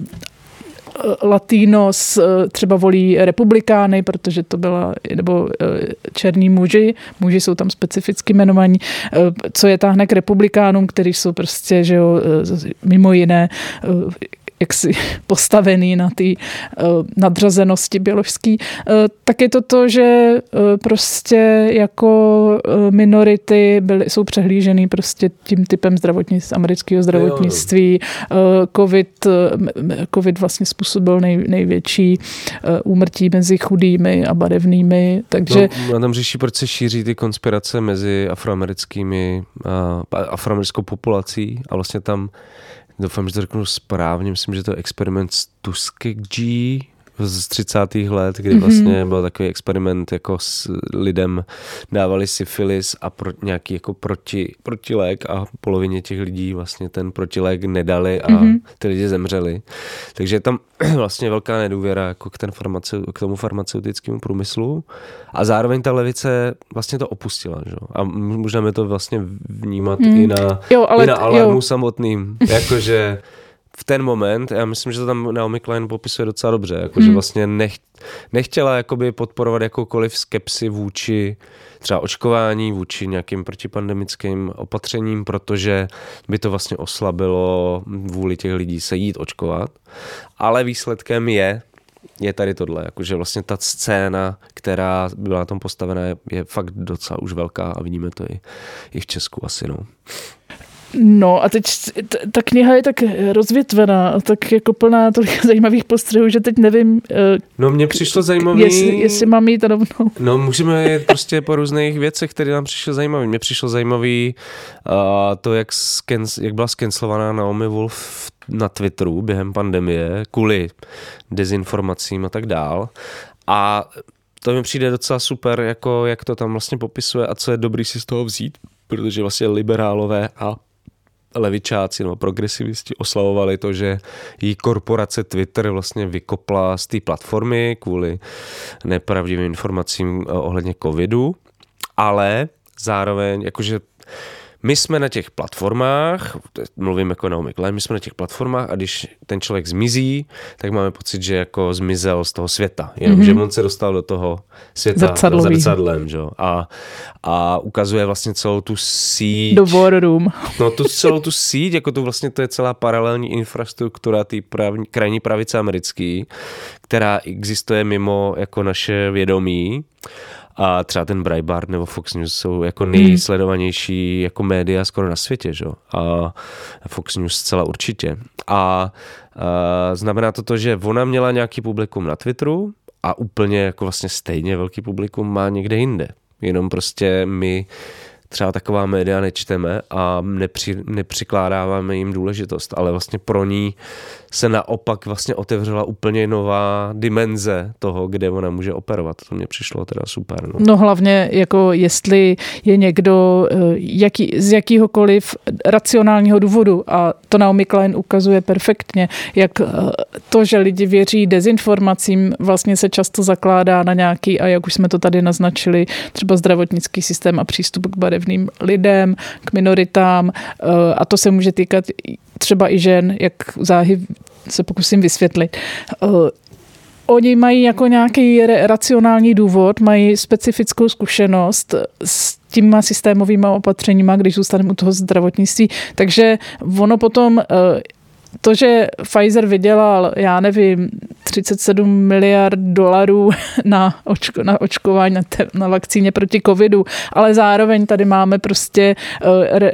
Latinos eh, třeba volí republikány, protože to byla, nebo eh, černí muži, muži jsou tam specificky jmenovaní, co je táhne k republikánům, kteří jsou prostě, že jo, mimo jiné jaksi postavený na té uh, nadřazenosti bioložský, uh, tak je to to, že uh, prostě jako minority byly, jsou přehlížený prostě tím typem zdravotnictví, amerického zdravotnictví. COVID, COVID vlastně způsobil nej, největší úmrtí mezi chudými a barevnými, takže... No, tam řeší, proč se šíří ty konspirace mezi afroamerickými, afroamerickou populací a vlastně tam doufám, že to řeknu správně, myslím, že to je experiment z Tuskegee z 30. let, kdy vlastně byl takový experiment, jako s lidem dávali syfilis a pro, nějaký jako proti, protilék a polovině těch lidí vlastně ten protilék nedali a mm-hmm. ty lidi zemřeli. Takže je tam vlastně velká nedůvěra jako k, ten farmace, k tomu farmaceutickému průmyslu a zároveň ta levice vlastně to opustila. Že? A můžeme to vlastně vnímat mm. i na, jo, ale, i na alarmu jo. samotným. Jakože v ten moment, já myslím, že to tam Naomi Klein popisuje docela dobře, jako, hmm. že vlastně nech, nechtěla jakoby podporovat jakoukoliv skepsi vůči třeba očkování, vůči nějakým protipandemickým opatřením, protože by to vlastně oslabilo vůli těch lidí se jít očkovat. Ale výsledkem je, je tady tohle, jakože vlastně ta scéna, která byla na tom postavená, je, je fakt docela už velká a vidíme to i, i v Česku asi. No. No a teď ta kniha je tak rozvětvená a tak jako plná tolik zajímavých postřehů, že teď nevím. Eh, no mně přišlo zajímavý... Jestli, jestli mám jít rovnou. No můžeme jít prostě po různých věcech, které nám přišlo zajímavé. Mně přišlo zajímavý uh, to, jak, skens, jak byla skenslovaná Naomi Wolf na Twitteru během pandemie kvůli dezinformacím a tak dál. A to mi přijde docela super, jako jak to tam vlastně popisuje a co je dobrý si z toho vzít, protože vlastně liberálové a levičáci nebo progresivisti oslavovali to, že jí korporace Twitter vlastně vykopla z té platformy kvůli nepravdivým informacím eh, ohledně covidu, ale zároveň jakože my jsme na těch platformách, mluvím jako Naomi Klein, my jsme na těch platformách a když ten člověk zmizí, tak máme pocit, že jako zmizel z toho světa. Jenom, mm-hmm. že on se dostal do toho světa zrcadlem. Že? A, a ukazuje vlastně celou tu síť. Do war room. No tu celou tu síť, jako to vlastně to je celá paralelní infrastruktura té krajní pravice americký, která existuje mimo jako naše vědomí a třeba ten Breitbart nebo Fox News jsou jako hmm. nejsledovanější jako média skoro na světě, že? A Fox News zcela určitě. A, a znamená to to, že ona měla nějaký publikum na Twitteru a úplně jako vlastně stejně velký publikum má někde jinde. Jenom prostě my třeba taková média nečteme a nepři, nepřikládáváme jim důležitost, ale vlastně pro ní se naopak vlastně otevřela úplně nová dimenze toho, kde ona může operovat. To mě přišlo teda super. No, no hlavně jako jestli je někdo eh, jaký, z jakýhokoliv racionálního důvodu a to Naomi Klein ukazuje perfektně, jak eh, to, že lidi věří dezinformacím, vlastně se často zakládá na nějaký, a jak už jsme to tady naznačili, třeba zdravotnický systém a přístup k barevným lidem, k minoritám eh, a to se může týkat třeba i žen, jak záhy se pokusím vysvětlit. Eh, oni mají jako nějaký racionální důvod, mají specifickou zkušenost s těma systémovými opatřeníma, když zůstaneme u toho zdravotnictví. Takže ono potom eh, to, že Pfizer vydělal, já nevím, 37 miliard dolarů na, očko, na očkování, na, te, na vakcíně proti covidu, ale zároveň tady máme prostě uh, re,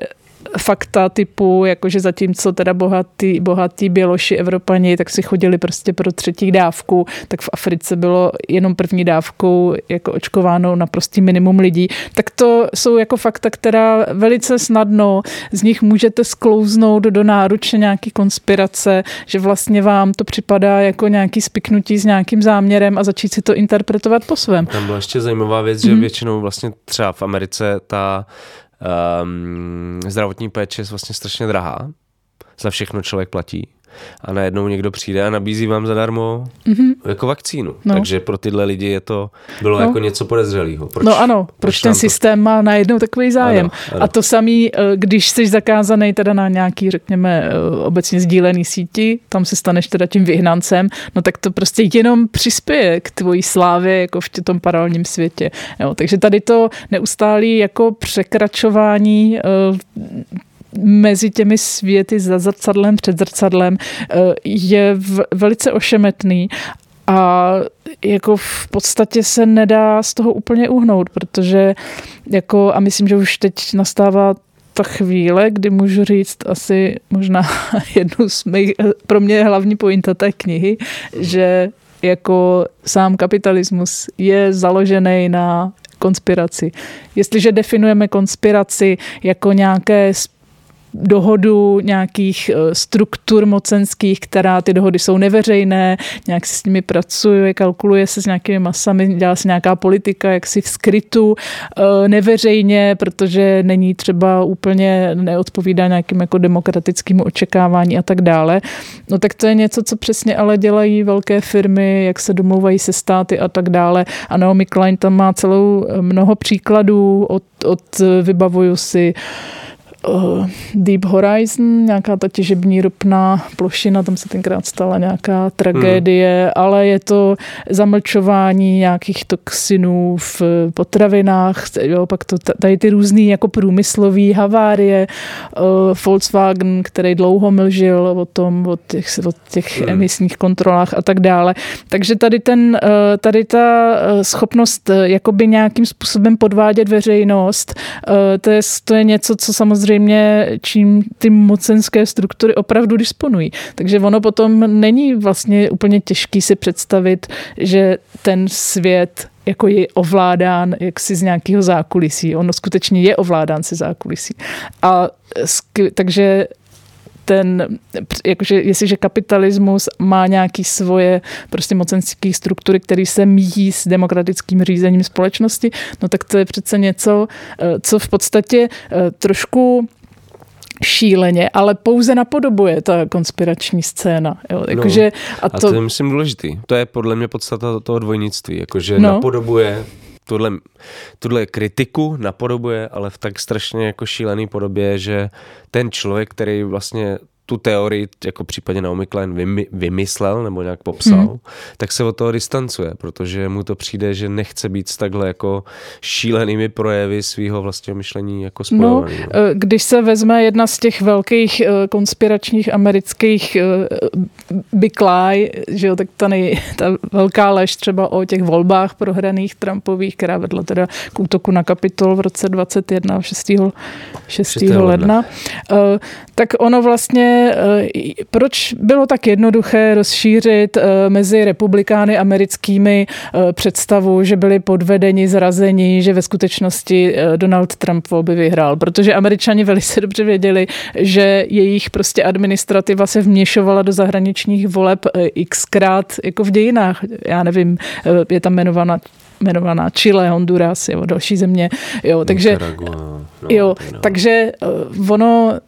fakta typu, jakože zatímco teda bohatý, bohatý běloši Evropani, tak si chodili prostě pro třetí dávku, tak v Africe bylo jenom první dávkou jako očkováno na prostý minimum lidí. Tak to jsou jako fakta, která velice snadno z nich můžete sklouznout do náruče nějaký konspirace, že vlastně vám to připadá jako nějaký spiknutí s nějakým záměrem a začít si to interpretovat po svém. Tam byla ještě zajímavá věc, že mm. většinou vlastně třeba v Americe ta um, zdravotní péče je vlastně strašně drahá. Za všechno člověk platí a najednou někdo přijde a nabízí vám zadarmo mm-hmm. jako vakcínu. No. Takže pro tyhle lidi je to bylo no. jako něco podezřelého. Proč, no ano, proč, proč ten systém to... má najednou takový zájem. Ano, ano. A to samý, eh, když jsi zakázaný teda na nějaký, řekněme, eh, obecně sdílený síti, tam se staneš teda tím vyhnancem, no tak to prostě jenom přispěje k tvojí slávě jako v tom paralelním světě. Jo, takže tady to neustálý jako překračování uh, mezi těmi světy za zrcadlem, před zrcadlem eh, je velice ošemetný a jako v podstatě se nedá z toho úplně uhnout, protože jako, a myslím, že už teď nastává ta chvíle, kdy můžu říct asi možná jednu z mých, pro mě hlavní pointa té knihy, že jako sám kapitalismus je založený na konspiraci. Jestliže definujeme konspiraci jako nějaké dohodu nějakých eh, struktur mocenských, která ty dohody jsou neveřejné, nějak se s nimi pracuje, kalkuluje se s nějakými masami, dělá se nějaká politika, jak si v skrytu, eh, neveřejně, protože není třeba úplně, neodpovídá nějakým jako demokratickým očekávání a tak dále. No tak to je něco, co přesně ale dělají velké firmy, jak se domlouvají se státy a tak dále. A Naomi Klein tam má celou mnoho příkladů od, od vybavuju si uh, Deep Horizon, nějaká ta těžební ropná plošina, tam se tenkrát stala nějaká tragédie, hmm. ale je to zamlčování nějakých toxinů v potravinách, jo, pak to tady ty různé jako průmyslové havárie, uh, Volkswagen, který dlouho mlžil o tom, o těch, o těch hmm. emisních kontrolách a tak dále. Takže tady, ten, uh, tady ta schopnost jakoby nějakým způsobem podvádět veřejnost, to je, to je něco, co samozřejmě samozřejmě čím ty mocenské struktury opravdu disponují. Takže ono potom není vlastně úplně těžký si představit, že ten svět jako je ovládán jaksi z nějakého zákulisí. Ono skutečně je ovládán se zákulisí. A takže ten, jakože jestliže kapitalismus má nějaký svoje prostě mocenské struktury, které se míjí s demokratickým řízením společnosti, no tak to je přece něco, eh, co v podstatě eh, trošku šíleně, ale pouze napodobuje ta konspirační scéna. Jo? Jakože, no, a, to... a to je myslím důležitý. To je podle mě podstata toho dvojnictví, jakože no. napodobuje tuhle, tuhle kritiku napodobuje, ale v tak strašně jako šílený podobě, že ten člověk, který vlastně tu teorii, jako případně Naomi Klein vymyslel nebo nějak popsal, hmm. tak se od toho distancuje, protože mu to přijde, že nechce být s takhle jako šílenými projevy svého vlastního myšlení jako spojovaný. No, když se vezme jedna z těch velkých eh, konspiračních amerických eh, Big Lie, že jo, tak ta, nej, ta velká lež třeba o těch volbách prohraných Trumpových, která vedla teda k útoku na kapitol v roce 21. 6. 6. 6. ledna, tak ono vlastně Eh, proč bylo tak jednoduché rozšířit eh, mezi republikány americkými eh, představu, že byli podvedeni, zrazeni, že ve skutečnosti Donald Trump volby vyhrál? Protože američani velice dobře věděli, že jejich prostě administrativa se vměšovala do zahraničních voleb xkrát jako v dějinách. Já nevím, je tam jmenovaná jmenovaná Chile, Honduras, jo, další země. Jo, takže, no, jo, takže ono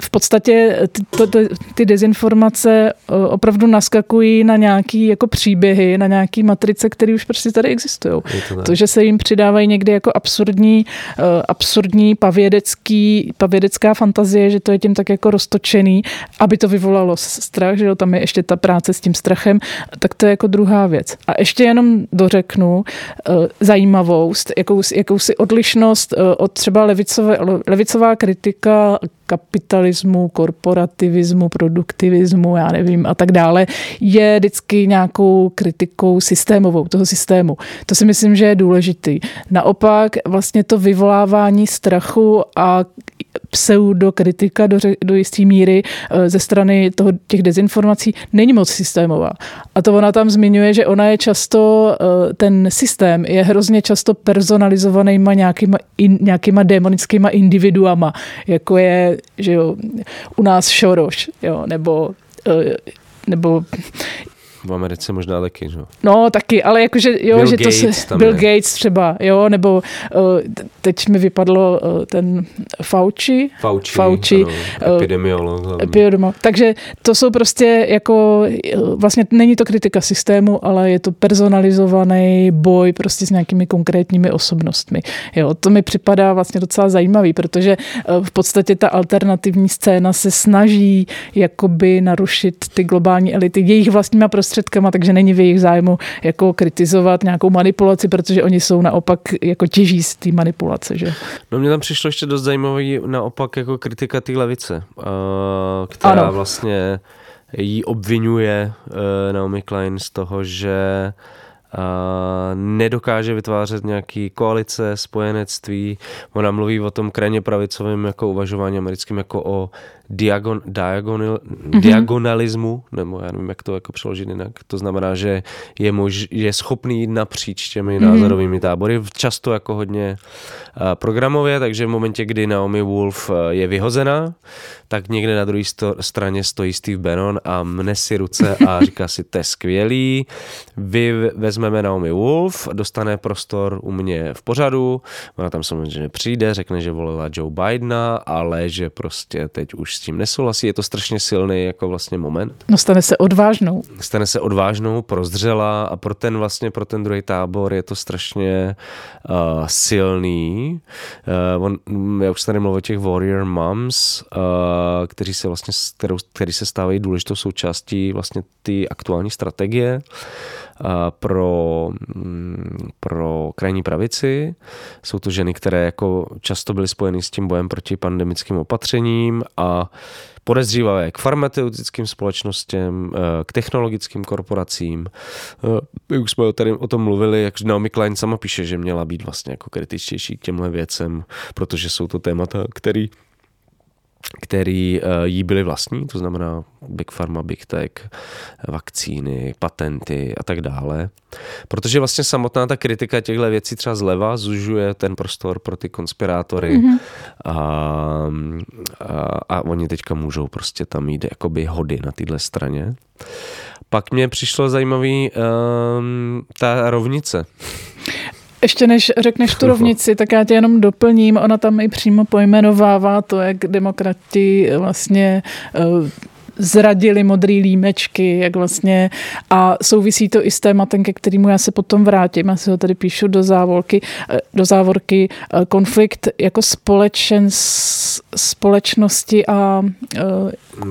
v podstatě ty, to, to, ty dezinformace eh, opravdu naskakují na nějaký jako příběhy, na nějaký matrice, které už prostě tady existují. To, to, že se jim přidávají někdy jako absurdní, eh, absurdní pavědecký, pavědecká fantazie, že to je tím tak jako roztočený, aby to vyvolalo strach, že jo, tam je ještě ta práce s tím strachem, tak to je jako druhá věc. A ještě jenom dořeknu uh, zajímavost, jakousi, jakousi odlišnost uh, od třeba levicové, levicová kritika kapitalismu, korporativismu, produktivismu, já nevím, a tak dále, je vždycky nějakou kritikou systémovou, toho systému. To si myslím, že je důležitý. Naopak vlastně to vyvolávání strachu a pseudokritika do, do jisté míry eh, ze strany toho, těch dezinformací není moc systémová. A to ona tam zmiňuje, že ona je často, eh, ten systém je hrozně často personalizovanýma nějakýma, in, nějakýma demonickýma individuama, jako je že jo, u nás Šoroš, jo, nebo eh, nebo v Americe možná taky, že? No, taky, ale jakože, jo, Bill že Gates to se, Bill je. Gates třeba, jo, nebo uh, teď mi vypadlo uh, ten Fauci. Fauci, Fauci ano, epidemiolog. Epidemiolog. Takže to jsou prostě jako, vlastně není to kritika systému, ale je to personalizovaný boj prostě s nějakými konkrétními osobnostmi. Jo, to mi připadá vlastně docela zajímavý, protože v podstatě ta alternativní scéna se snaží jakoby narušit ty globální elity jejich vlastníma prostředky prostředkama, takže není v jejich zájmu jako kritizovat nějakou manipulaci, protože oni jsou naopak jako těží z té manipulace. Že? No mně tam přišlo ještě dost zajímavý naopak jako kritika té levice, která ano. vlastně jí obvinuje Naomi Klein z toho, že nedokáže vytvářet nějaký koalice, spojenectví. Ona mluví o tom krajně pravicovém jako uvažování americkým jako o diagon, diagonal, mm-hmm. diagonalismu, nebo já nevím, jak to jako přeložit jinak. To znamená, že je, mož, je schopný jít napříč těmi mm-hmm. názorovými tábory, často jako hodně uh, programově, takže v momentě, kdy Naomi Wolf je vyhozená, tak někde na druhé sto, straně stojí Steve Bannon a mne si ruce a říká si, to je skvělý, vy vezmeme Naomi Wolf, dostane prostor u mě v pořadu, ona tam samozřejmě přijde, řekne, že volila Joe Bidena, ale že prostě teď už s tím nesouhlasí, je to strašně silný jako vlastně moment. No stane se odvážnou. Stane se odvážnou, prozřela a pro ten vlastně, pro ten druhý tábor je to strašně uh, silný. Uh, on, já už tady mluvil o těch warrior moms, uh, kteří se vlastně, kterou, který se stávají důležitou součástí vlastně ty aktuální strategie pro, mm, pro krajní pravici. Jsou to ženy, které jako často byly spojeny s tím bojem proti pandemickým opatřením a podezřívavé k farmaceutickým společnostem, k technologickým korporacím. My už jsme tady o tom mluvili, jak Naomi Klein sama píše, že měla být vlastně jako kritičtější k těmhle věcem, protože jsou to témata, který který eh, jí byly vlastní, to znamená Big Pharma, Big Tech, vakcíny, patenty a tak dále. Protože vlastně samotná ta kritika těchto věcí třeba zleva zužuje ten prostor pro ty konspirátory mm-hmm. a, a, a oni teďka můžou prostě tam jít jakoby hody na téhle straně. Pak mě přišlo zajímavý um, ta rovnice. Ještě než řekneš tu rovnici, tak já tě jenom doplním. Ona tam i přímo pojmenovává to, jak demokrati vlastně uh, zradili modrý límečky, jak vlastně a souvisí to i s tématem, ke kterému já se potom vrátím, já si ho tady píšu do závorky, eh, do závorky eh, konflikt jako společen, společnosti a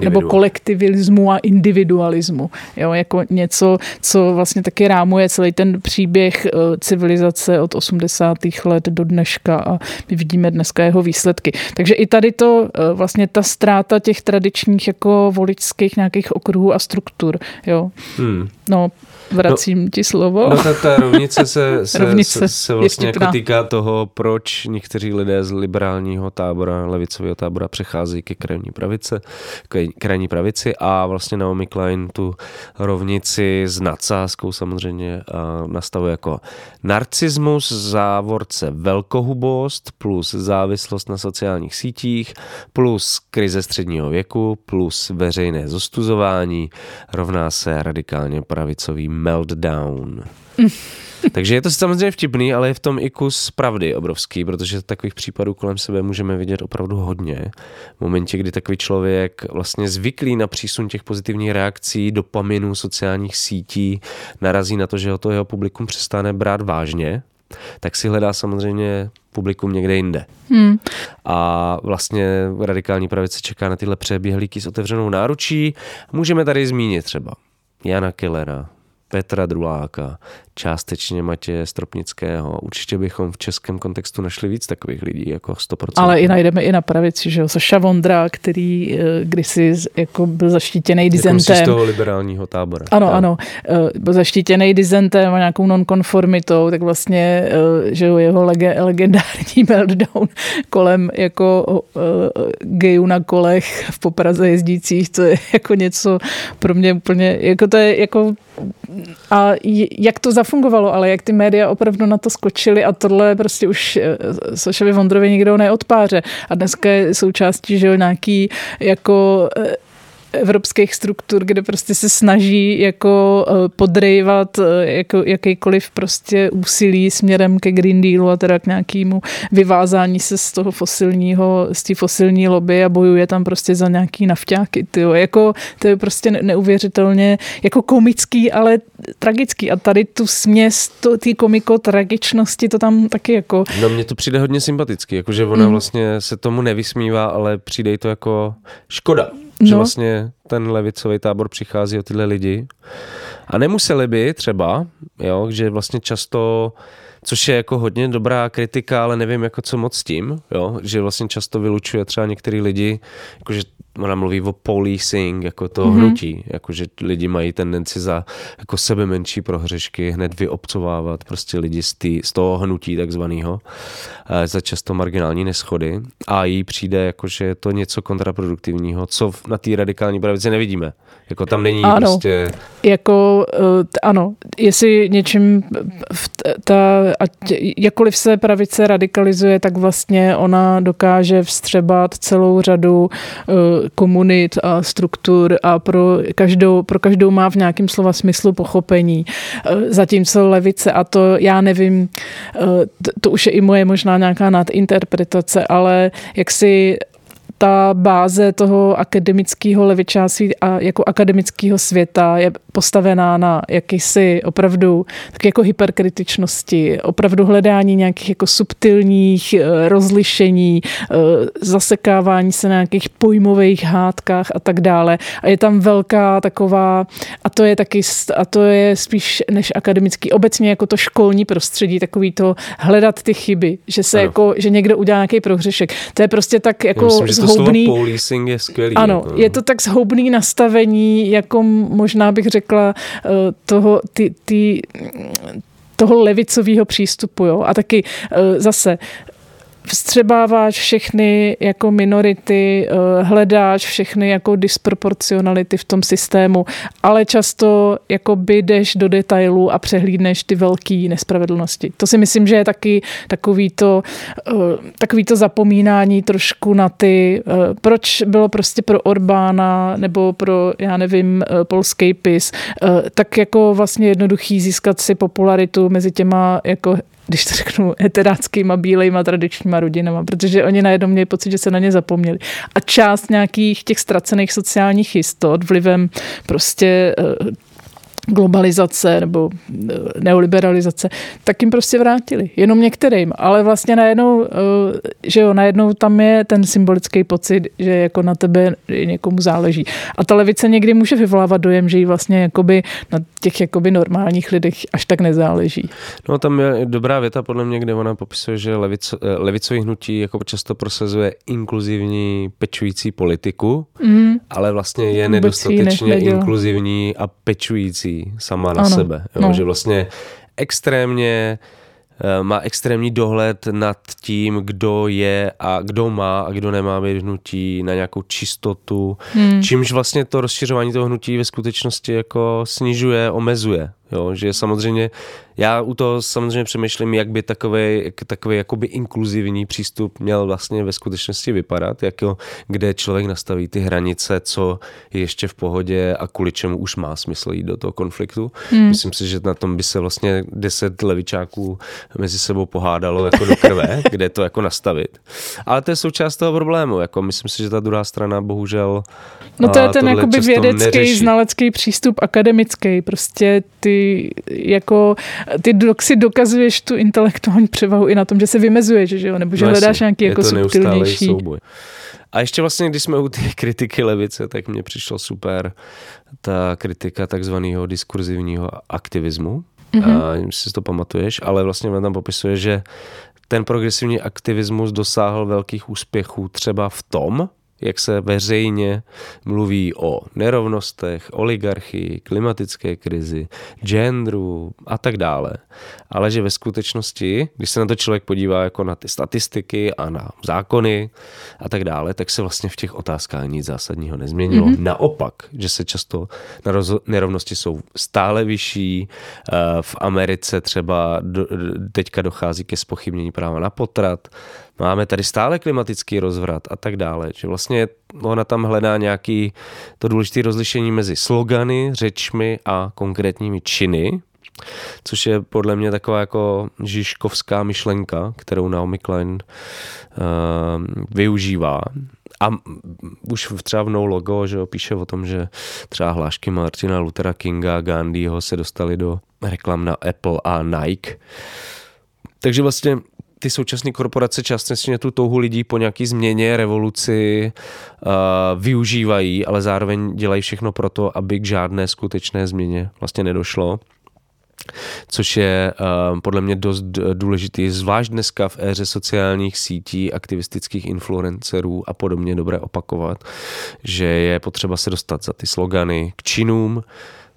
nebo kolektivismu a individualismu. Jo, jako něco, co vlastně taky rámuje celý ten příběh civilizace od 80. let do dneška a my vidíme dneska jeho výsledky. Takže i tady to vlastně ta ztráta těch tradičních jako voličských nějakých okruhů a struktur. Jo. Hmm. No, vracím no, ti slovo. No ta, ta rovnice se, se, rovnice se, se vlastně jako týká toho, proč někteří lidé z liberálního tábora, levicového tábora přechází ke krajní pravice, k krajní pravici a vlastně Naomi Klein tu rovnici s nadsázkou samozřejmě nastavuje jako narcismus, závorce velkohubost plus závislost na sociálních sítích plus krize středního věku plus veřejné zostuzování rovná se radikálně pravicový meltdown. Takže je to samozřejmě vtipný, ale je v tom i kus pravdy obrovský, protože takových případů kolem sebe můžeme vidět opravdu hodně. V momentě, kdy takový člověk vlastně zvyklý na přísun těch pozitivních reakcí, dopaminu, sociálních sítí, narazí na to, že ho to jeho publikum přestane brát vážně, tak si hledá samozřejmě publikum někde jinde. Hmm. A vlastně radikální pravice čeká na tyhle přeběhlíky s otevřenou náručí. Můžeme tady zmínit třeba Jana Kellera, Petra Druláka, částečně Matěje Stropnického. Určitě bychom v českém kontextu našli víc takových lidí, jako 100%. Ale i najdeme i na pravici, že jo, Saša Vondra, který eh, kdysi jako byl zaštítěný dizentem. Jako z toho liberálního tábora. Ano, tak. ano. Eh, byl zaštítěný dizentem a nějakou nonkonformitou, tak vlastně, eh, že jo, jeho lege, legendární meltdown kolem jako gejů na kolech v Popraze jezdících, to je jako něco pro mě úplně, jako to je jako a jak to zafungovalo, ale jak ty média opravdu na to skočily a tohle prostě už eh, Sašovi Vondrovi nikdo neodpáře. A dneska je součástí, že jo, nějaký jako eh, evropských struktur, kde prostě se snaží jako eh, podrývat eh, jako jakýkoliv prostě úsilí směrem ke Green Dealu a teda k nějakému vyvázání se z toho fosilního, z té fosilní lobby a bojuje tam prostě za nějaký nafťáky. Tyjo. Jako, to je prostě neuvěřitelně jako komický, ale tragický. A tady tu směs té komiko-tragičnosti to tam taky jako... No mně to přijde hodně sympatický, jakože ona mm. vlastně se tomu nevysmívá, ale přijde to jako škoda no. že vlastně ten levicový tábor přichází o tyhle lidi. A nemuseli by třeba, jo, že vlastně často což je jako hodně dobrá kritika, ale nevím jako co moc s tím, jo, že vlastně často vylučuje třeba některý lidi, jakože ona mluví o policing, jako to mm-hmm. hnutí, jako že lidi mají tendenci za jako sebe menší prohřešky hned vyobcovávat prostě lidi z, tý, z toho hnutí takzvaného za často marginální neschody a jí přijde jako, že je to něco kontraproduktivního, co na té radikální pravici nevidíme. Jako tam není ano, prostě... Jako, uh, ano, jestli něčím ta, ať, jakkoliv se pravice radikalizuje, tak vlastně ona dokáže vstřebat celou řadu uh, komunit a struktur a pro každou, pro každou má v nějakém slova smyslu pochopení. Uh, zatímco levice, a to já nevím, to, to už je i moje možná nějaká nadinterpretace, ale jak si ta báze toho akademického levičáství a jako akademického světa je postavená na jakýsi opravdu tak jako hyperkritičnosti, opravdu hledání nějakých jako subtilních eh, rozlišení, eh, zasekávání se na nějakých pojmových hádkách a tak dále. A je tam velká taková, a to je taky, a to je spíš než akademický, obecně jako to školní prostředí, takový to hledat ty chyby, že se ano. jako, že někdo udělá nějaký prohřešek. To je prostě tak jako myslím, že to zhoubný. policing je skvělý. Ano, jako. je to tak zhoubný nastavení, jako možná bych řekla eh, toho, ty, ty, toho levicového přístupu. Jo? A taky eh, zase vstřebáváš všechny jako minority, eh, hledáš všechny jako disproporcionality v tom systému, ale často jako by jdeš do detailů a přehlídneš ty velké nespravedlnosti. To si myslím, že je taky takový to, eh, takový to zapomínání trošku na ty, eh, proč bylo prostě pro Orbána nebo pro, já nevím, polský PIS, tak jako vlastně jednoduchý získat si popularitu mezi těma jako když to řeknu, heteráckýma, bílejma, tradičníma rodinama, protože oni najednou měli pocit, že se na ně zapomněli. A část nějakých těch ztracených sociálních jistot vlivem prostě eh, globalizace nebo eh, neoliberalizace, tak jim prostě vrátili. Jenom některým. Ale vlastně najednou, eh, že jo, najednou tam je ten symbolický pocit, že jako na tebe někomu záleží. A ta levice někdy může vyvolávat dojem, že jí vlastně jakoby na těch jakoby normálních lidech až tak nezáleží. No tam je dobrá věta podle mě, kde ona popisuje, že levico, eh, levicový hnutí jako často prosazuje inkluzivní pečující politiku, mm. ale vlastně je nedostatečně inkluzivní a pečující sama na ano, sebe. Jo? No. Že vlastně extrémně eh, má extrémní dohled nad tím, kdo je a kdo má a kdo nemá být hnutí na nějakou čistotu, hmm. čímž vlastně to rozšiřování toho hnutí ve skutečnosti jako snižuje, omezuje. Jo, že samozřejmě, já u toho samozřejmě přemýšlím, jak by takový, takový jakoby inkluzivní přístup měl vlastně ve skutečnosti vypadat, jako, kde člověk nastaví ty hranice, co je ještě v pohodě a kvůli čemu už má smysl jít do toho konfliktu. Hmm. Myslím si, že na tom by se vlastně deset levičáků mezi sebou pohádalo jako do krve, kde to jako nastavit. Ale to je součást toho problému. Jako myslím si, že ta druhá strana bohužel No to je ten jakoby vědecký, neřeší. znalecký přístup, akademický. Prostě ty jako, ty dok si dokazuješ tu intelektuální převahu i na tom, že se vymezuješ, že jo? Nebo že no hledáš nějaký jako subtilnější. Souboj. A ještě vlastně, když jsme u té kritiky levice, tak mně přišlo super ta kritika takzvaného diskurzivního aktivismu. Mm-hmm. A, nevím, si to pamatuješ, ale vlastně tam popisuje, že ten progresivní aktivismus dosáhl velkých úspěchů třeba v tom, jak se veřejně mluví o nerovnostech, oligarchii, klimatické krizi, genderu a tak dále. Ale že ve skutečnosti, když se na to člověk podívá jako na ty statistiky a na zákony a tak dále, tak se vlastně v těch otázkách nic zásadního nezměnilo. Mm-hmm. Naopak, že se často nerovnosti jsou stále vyšší. Eh, v Americe třeba teďka dochází ke spochybnění práva na potrat máme tady stále klimatický rozvrat a tak dále. Že vlastně ona tam hledá nějaký to důležité rozlišení mezi slogany, řečmi a konkrétními činy, což je podle mě taková jako žižkovská myšlenka, kterou Naomi Klein uh, využívá. A už třeba v No Logo, že jo, píše o tom, že třeba hlášky Martina Luthera Kinga Gandhiho se dostali do reklam na Apple a Nike. Takže vlastně ty současné korporace částečně tu touhu lidí po nějaký změně, revoluci uh, využívají, ale zároveň dělají všechno pro to, aby k žádné skutečné změně vlastně nedošlo. což je uh, podle mě dost důležitý, zvlášť dneska v éře sociálních sítí, aktivistických influencerů a podobně dobré opakovat, že je potřeba se dostat za ty slogany k činům,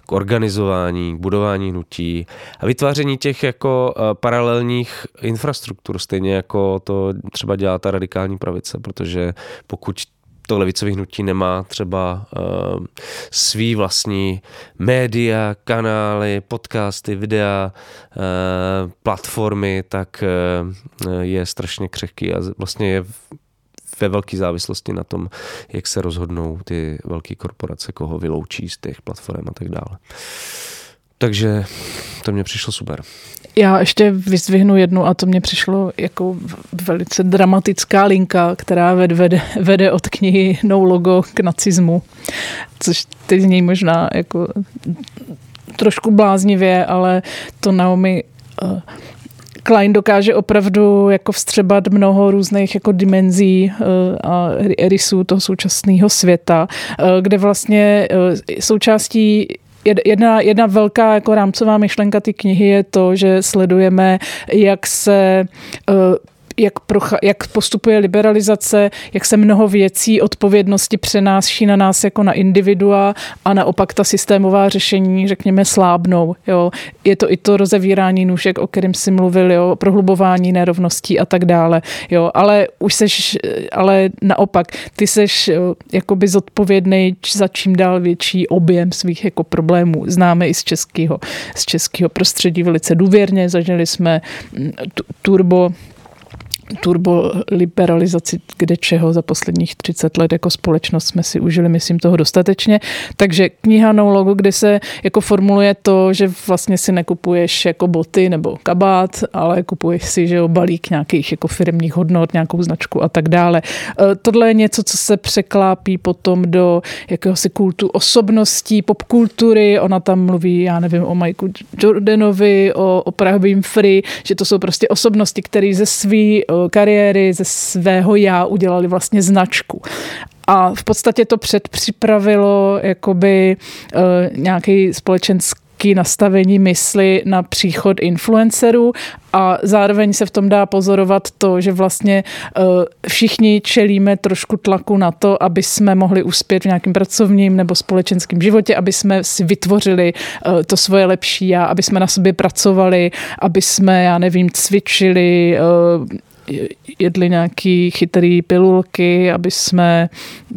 k organizování, k budování hnutí a vytváření těch jako uh, paralelních infrastruktur, stejně jako to třeba dělá ta radikální pravice, protože pokud to levicové hnutí nemá třeba uh, svý vlastní média, kanály, podcasty, videa, uh, platformy, tak uh, je strašně křehký a vlastně je ve velké závislosti na tom, jak se rozhodnou ty velké korporace, koho vyloučí z těch platform a tak dále. Takže to mě přišlo super. Já ještě vyzvihnu jednu a to mě přišlo jako velice dramatická linka, která vede, vede od knihy No logo k nacismu, což teď zní možná jako trošku bláznivě, ale to Naomi uh, Klein dokáže opravdu jako vstřebat mnoho různých jako dimenzí uh, a rysů toho současného světa, uh, kde vlastně součástí jedna, jedna velká jako rámcová myšlenka ty knihy je to, že sledujeme, jak se jak, procha- jak postupuje liberalizace, jak se mnoho věcí, odpovědnosti přenáší na nás jako na individua a naopak ta systémová řešení, řekněme, slábnou. Jo. Je to i to rozevírání nůžek, o kterém si mluvil, jo, prohlubování nerovností a tak dále. Jo. Ale už seš, ale naopak, ty seš jakoby zodpovědný za čím dál větší objem svých jako problémů. Známe i z českého, z českého prostředí velice důvěrně, zažili jsme mm, turbo turboliberalizaci kde čeho za posledních 30 let jako společnost jsme si užili, myslím, toho dostatečně. Takže kniha No Logo, kde se jako formuluje to, že vlastně si nekupuješ jako boty nebo kabát, ale kupuješ si, že jo, balík nějakých jako firmních hodnot, nějakou značku a tak dále. E, tohle je něco, co se překlápí potom do jakéhosi kultu osobností, popkultury. Ona tam mluví, já nevím, o Mikeu Jordanovi, o, o Prahovým Free, že to jsou prostě osobnosti, které ze svý kariéry, ze svého já udělali vlastně značku. A v podstatě to předpřipravilo jakoby uh, nějaký společenský nastavení mysli na příchod influencerů a zároveň se v tom dá pozorovat to, že vlastně uh, všichni čelíme trošku tlaku na to, aby jsme mohli uspět v nějakém pracovním nebo společenském životě, aby jsme si vytvořili uh, to svoje lepší já, aby jsme na sobě pracovali, aby jsme, já nevím, cvičili, jedli nějaký chytrý pilulky, aby jsme,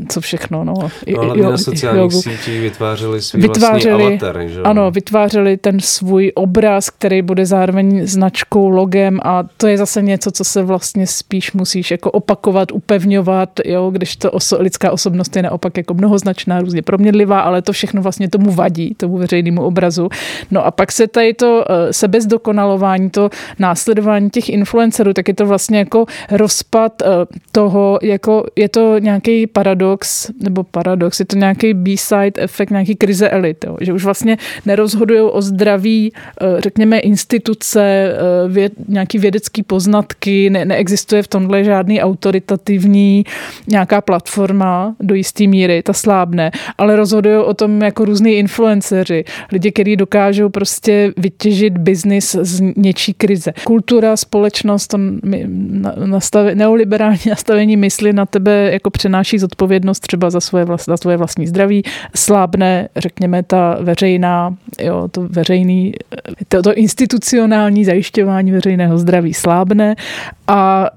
co všechno, no. no hlavně jo, na sociálních jogu. sítích vytvářeli svůj vytvářeli, vlastní avatar, že? Ano, vytvářeli ten svůj obraz, který bude zároveň značkou, logem a to je zase něco, co se vlastně spíš musíš jako opakovat, upevňovat, jo, když to oso, lidská osobnost je naopak jako mnohoznačná, různě proměnlivá, ale to všechno vlastně tomu vadí, tomu veřejnému obrazu. No a pak se tady to eh, sebezdokonalování, to následování těch influencerů, tak je to vlastně jako rozpad eh, toho, jako je to nějaký paradox, nebo paradox, je to nějaký B-side efekt, nějaký krize elit, jo, že už vlastně nerozhodují o zdraví, eh, řekněme, instituce, eh, věd, nějaký vědecký poznatky, ne, neexistuje v tomhle žádný autoritativní nějaká platforma do jisté míry, ta slábne, ale rozhodují o tom jako různý influenceři, lidi, kteří dokážou prostě vytěžit biznis z něčí krize. Kultura, společnost, to nastav, neoliberální nastavení mysli na tebe jako přenáší zodpovědnost třeba za svoje, vlast, za svoje vlastní zdraví, slábne, řekněme, ta veřejná, jo, to veřejný, to, to institucionální zajišťování veřejného zdraví slábne. A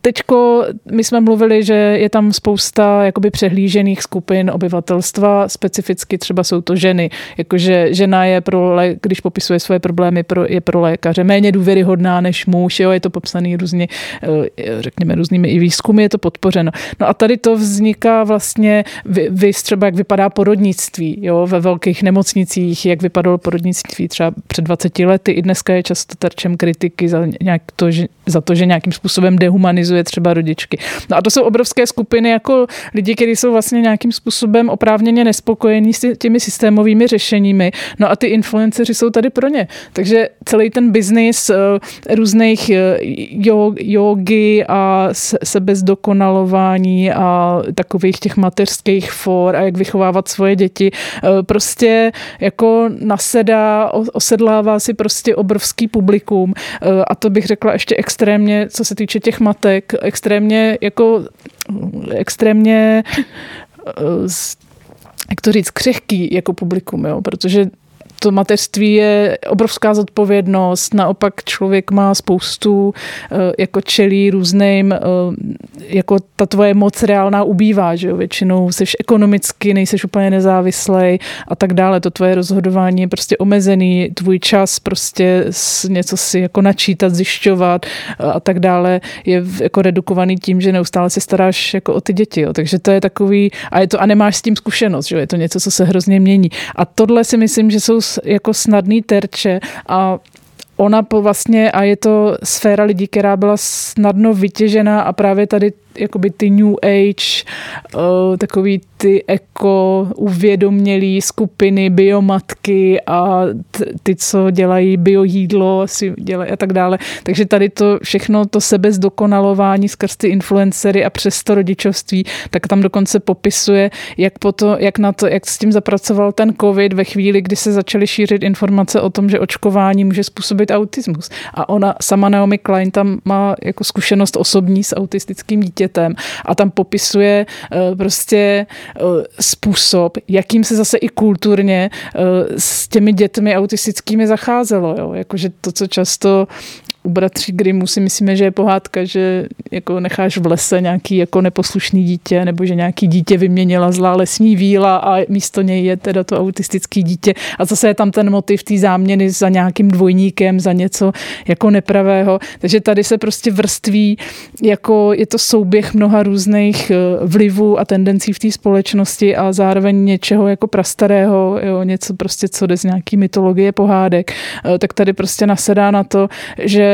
Teďko my jsme mluvili, že je tam spousta jakoby přehlížených skupin obyvatelstva, specificky třeba jsou to ženy. Jakože žena je pro, když popisuje svoje problémy, pro, je pro lékaře méně důvěryhodná než muž, jo, je to popsaný různě, eh, řekněme, různými i výzkumy, je to podpořeno. No a tady to vzniká vlastně, vy, vy třeba jak vypadá porodnictví, jo, ve velkých nemocnicích, jak vypadalo porodnictví třeba před 20 lety, i dneska je často terčem kritiky za, nějak to, že, za to, že nějakým způsobem dehumanizuje tyranizuje třeba rodičky. No a to jsou obrovské skupiny jako lidi, kteří jsou vlastně nějakým způsobem oprávněně nespokojení s těmi systémovými řešeními. No a ty influenceři jsou tady pro ně. Takže celý ten biznis uh, různých uh, jogy a sebezdokonalování a takových těch mateřských for a jak vychovávat svoje děti, uh, prostě jako nasedá, osedlává si prostě obrovský publikum a to bych řekla ještě extrémně, co se týče těch matek, extrémně jako extrémně jak to říct, křehký jako publikum, jo? protože to mateřství je obrovská zodpovědnost, naopak člověk má spoustu, eh, jako čelí různým, eh, jako ta tvoje moc reálná ubývá, že jo, většinou jsi ekonomicky, nejseš úplně nezávislej a tak dále, to tvoje rozhodování je prostě omezený, tvůj čas prostě něco si jako načítat, zjišťovat eh, a tak dále je jako redukovaný tím, že neustále se staráš jako o ty děti, jo. takže to je takový, a je to, a nemáš s tím zkušenost, že jo, je to něco, co se hrozně mění. A tohle si myslím, že jsou jako snadný terče a ona po vlastně, a je to sféra lidí, která byla snadno vytěžená a právě tady jakoby ty New Age, uh, takový ty eko uvědomělý skupiny, biomatky a ty, co dělají biojídlo, si dělají a tak dále. Takže tady to všechno, to sebezdokonalování skrz ty influencery a přes to rodičovství, tak tam dokonce popisuje, jak, po to, jak, na to, jak s tím zapracoval ten covid ve chvíli, kdy se začaly šířit informace o tom, že očkování může způsobit autismus. A ona sama Naomi Klein tam má jako zkušenost osobní s autistickým dítětem dítětem a tam popisuje eh, prostě eh, způsob, jakým se zase i kulturně eh, s těmi dětmi autistickými zacházelo. Jo? Jakože to, co často u bratří Grimmů si myslíme, že je pohádka, že jako necháš v lese nějaký jako neposlušný dítě, nebo že nějaký dítě vyměnila zlá lesní víla a místo něj je teda to autistický dítě. A zase je tam ten motiv té záměny za nějakým dvojníkem, za něco jako nepravého. Takže tady se prostě vrství, jako je to souběh mnoha různých eh, vlivů a tendencí v té společnosti a zároveň něčeho jako prastarého, jo, něco prostě, co jde z nějaký mytologie pohádek, eh, tak tady prostě nasedá na to, že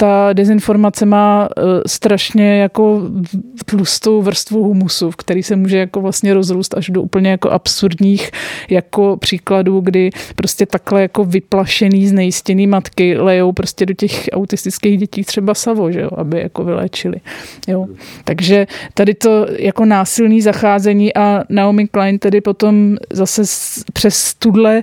ta dezinformace má uh, strašně jako tlustou vrstvu humusu, v který se může jako vlastně rozrůst až do úplně jako absurdních jako příkladů, kdy prostě takhle jako vyplašený, znejistěný matky lejou prostě do těch autistických dětí třeba savo, že jo, aby jako vyléčili. Jo. Takže tady to jako násilný zacházení a Naomi Klein tedy potom zase přes tuhle,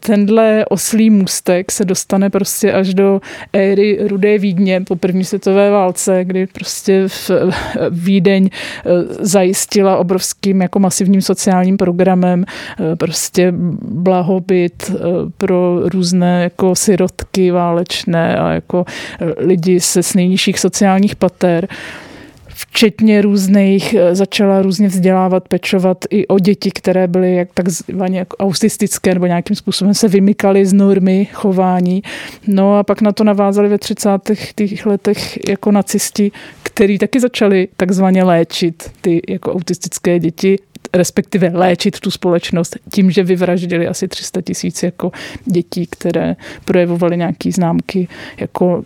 tenhle oslý můstek se dostane prostě až do éry rudé Vídně po první světové válce, kdy prostě v Vídeň eh, zajistila obrovským jako masivním sociálním programem eh, prostě blahobyt eh, pro různé jako sirotky válečné a jako lidi se s nejnižších sociálních pater včetně různých, eh, začala různě vzdělávat, pečovat i o děti, které byly jak takzvaně jako autistické nebo nějakým způsobem se vymykaly z normy chování. No a pak na to navázali ve 30. letech jako nacisti, který taky začali takzvaně léčit ty jako autistické děti respektive léčit tu společnost tím, že vyvraždili asi 300 tisíc jako dětí, které projevovaly nějaké známky jako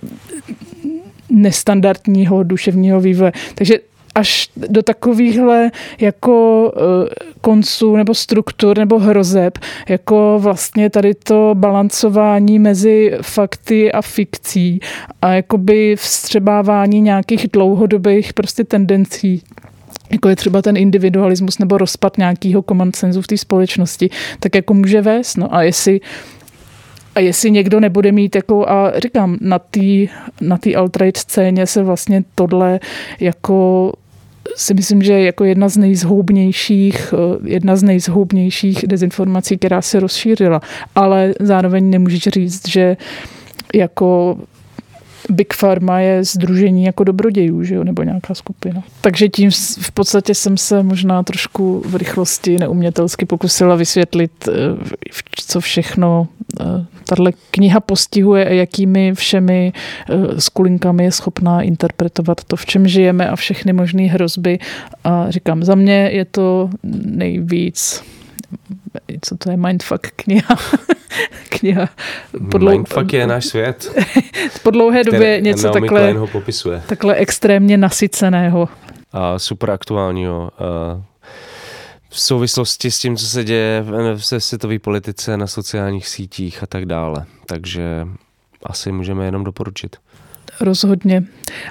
nestandardního duševního vývoje. Takže až do takovýchhle jako eh, konců nebo struktur nebo hrozeb, jako vlastně tady to balancování mezi fakty a fikcí a jakoby vstřebávání nějakých dlouhodobých prostě tendencí jako je třeba ten individualismus nebo rozpad nějakého common sensu v té společnosti, tak jako může vést. No a jestli a jestli někdo nebude mít jako, a říkám, na té na tý alt-right scéně se vlastně tohle jako si myslím, že je jako jedna z nejzhoubnějších, eh, jedna z nejzhoubnějších dezinformací, která se rozšířila. Ale zároveň nemůžeš říct, že jako Big Pharma je združení jako dobrodějů, že jo, nebo nějaká skupina. Takže tím v podstatě jsem se možná trošku v rychlosti neumětelsky pokusila vysvětlit, eh, co všechno eh, tahle kniha postihuje a jakými všemi eh, skulinkami je schopná interpretovat to, v čem žijeme a všechny možné hrozby. A říkám, za mě je to nejvíc co to je mindfuck kniha. kniha. Po dlou... Mindfuck je náš svět. po dlouhé době něco Naomi takhle, ho popisuje. takhle extrémně nasyceného. A super aktuálního. A v souvislosti s tím, co se děje v světové politice, na sociálních sítích a tak dále. Takže asi můžeme jenom doporučit. Rozhodně.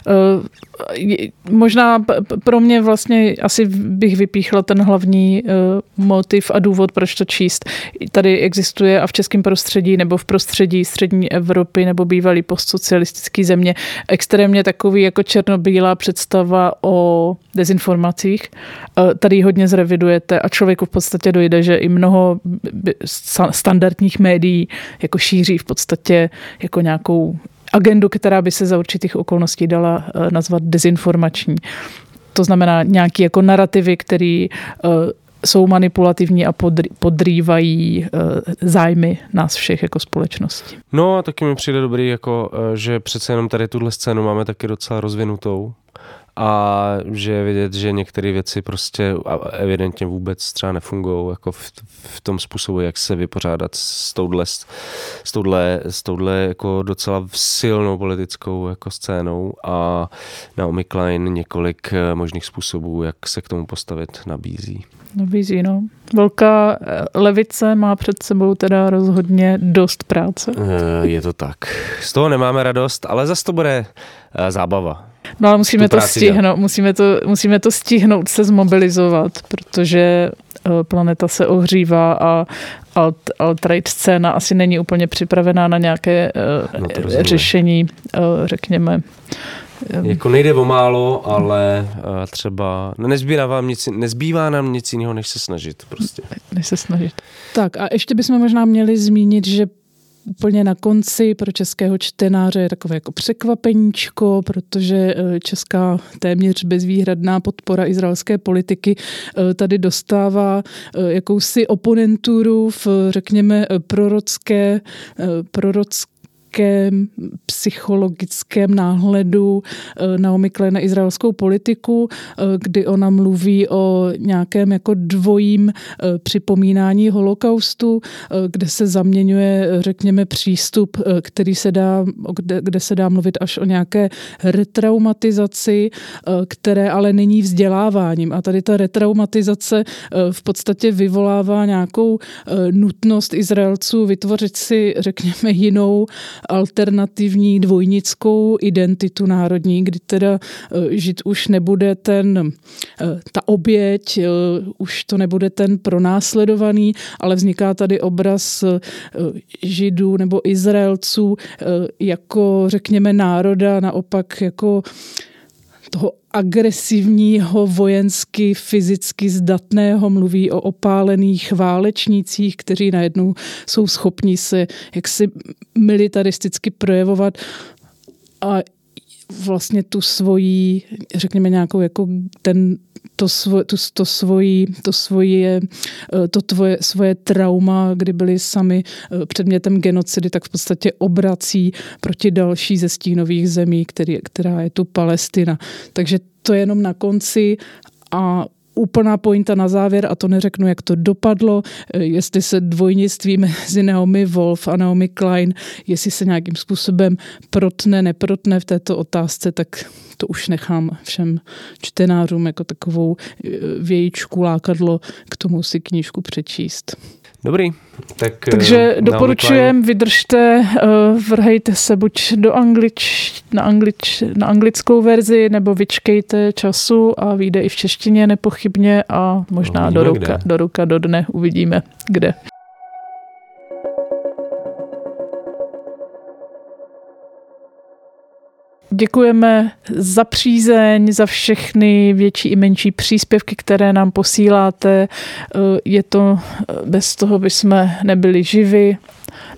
Eh, možná pro mě vlastně asi bych vypíchla ten hlavní eh, motiv a důvod, proč to číst. Tady existuje a v českém prostředí nebo v prostředí střední Evropy nebo bývalý postsocialistický země extrémně takový jako černobílá představa o dezinformacích. Eh, tady hodně zrevidujete a člověku v podstatě dojde, že i mnoho standardních médií jako šíří v podstatě jako nějakou agendu, která by se za určitých okolností dala eh, nazvat dezinformační. To znamená nějaké jako narrativy, které eh, jsou manipulativní a podrývají eh, zájmy nás všech jako společnosti. No a taky mi přijde dobrý, jako, že přece jenom tady tuhle scénu máme taky docela rozvinutou a že je vidět, že některé věci prostě evidentně vůbec třeba nefungují jako v, v tom způsobu, jak se vypořádat s touhle, s touhle, s touhle jako docela silnou politickou jako scénou a Naomi Klein několik eh, možných způsobů, jak se k tomu postavit nabízí. Nabízí, no. Velká eh, levice má před sebou teda rozhodně dost práce. Eh, je to tak. Z toho nemáme radost, ale zase to bude zábava. No ale musíme to stihnout, musíme to, musíme to stihnout se zmobilizovat, protože eh, planeta se ohřívá a alt, alt-right scéna asi není úplně připravená na nějaké eh, no řešení, eh, řekněme. Jako nejde o málo, ale třeba nezbývá, vám nic, nezbývá nám nic jiného, než se snažit prostě. Než se snažit. Tak a ještě bychom možná měli zmínit, že úplně na konci pro českého čtenáře je takové jako překvapeníčko, protože eh, česká téměř bezvýhradná podpora izraelské politiky eh, tady dostává eh, jakousi oponenturu v, řekněme, prorocké, prorocké nějakém psychologickém náhledu eh, Naomi Klein na izraelskou politiku, eh, kdy ona mluví o nějakém jako dvojím eh, připomínání holokaustu, kde se zaměňuje, řekněme, přístup, který se dá, kde, kde se dá mluvit až o nějaké retraumatizaci, které ale není vzděláváním. A tady ta retraumatizace v podstatě vyvolává nějakou nutnost Izraelců vytvořit si, řekněme, jinou alternativní dvojnickou identitu národní, kdy teda eh, žít už nebude ten, eh, ta oběť, eh, už to nebude ten pronásledovaný, ale vzniká tady obraz židů nebo Izraelců jako, řekněme, národa, naopak jako toho agresivního, vojensky, fyzicky zdatného, mluví o opálených válečnících, kteří najednou jsou schopni se jaksi militaristicky projevovat a vlastně tu svoji, řekněme nějakou jako ten to, svo, to, to, svoji, to, svoje, eh, to tvoje, svoje trauma, kdy byli sami eh, předmětem genocidy, tak v podstatě obrací proti další ze stínových zemí, který, která je tu Palestina. Takže to je jenom na konci a úplná pointa na závěr, a to neřeknu, jak to dopadlo, eh, jestli se dvojnictví mezi Naomi Wolf a Naomi Klein, jestli se nějakým způsobem protne, neprotne v této otázce, tak to už nechám všem čtenářům jako takovou eh, vějíčku lákadlo k tomu si knížku přečíst. Dobrý. Tak, Takže uh, doporučujem, vydržte, uh, vrhejte se buď do anglič, na, anglič, na anglickou verzi, nebo vyčkejte času a vyjde i v češtině nepochybně a možná no, do, ruka, do ruka, do dne uvidíme, kde. Děkujeme za přízeň, za všechny větší i menší příspěvky, které nám posíláte. Je to, bez toho bychom nebyli živi,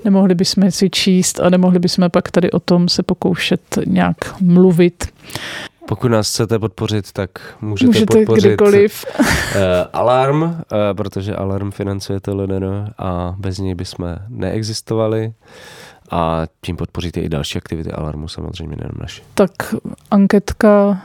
nemohli bychom si číst a nemohli bychom pak tady o tom se pokoušet nějak mluvit. Pokud nás chcete podpořit, tak můžete, můžete podpořit kdykoliv. Uh, Alarm, uh, protože Alarm financuje to LNR a bez něj bychom neexistovali a tím podpoříte i další aktivity Alarmu, samozřejmě nejenom naše. Tak anketka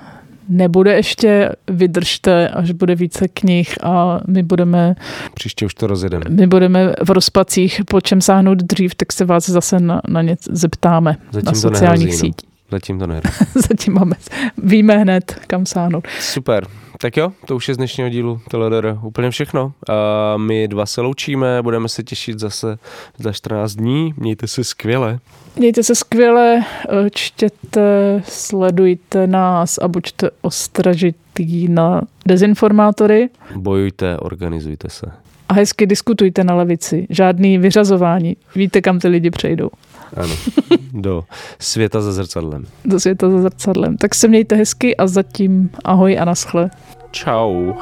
nebude ještě, vydržte, až bude více knih a my budeme... Příště už to rozjedeme. My budeme v rozpacích, po čem sáhnout dřív, tak se vás zase na, na ně zeptáme Zatím na sociálních no. sítích. Zatím to ne. Zatím máme, víme hned, kam sáhnout. Super. Tak jo, to už je z dnešního dílu Teledor úplně všechno. A my dva se loučíme, budeme se těšit zase za 14 dní. Mějte se skvěle. Mějte se skvěle, čtěte, sledujte nás a buďte ostražitý na dezinformátory. Bojujte, organizujte se. A hezky diskutujte na levici. Žádný vyřazování. Víte, kam ty lidi přejdou. Ano, do světa za zrcadlem. Do světa za zrcadlem. Tak se mějte hezky a zatím ahoj a naschle. Ciao.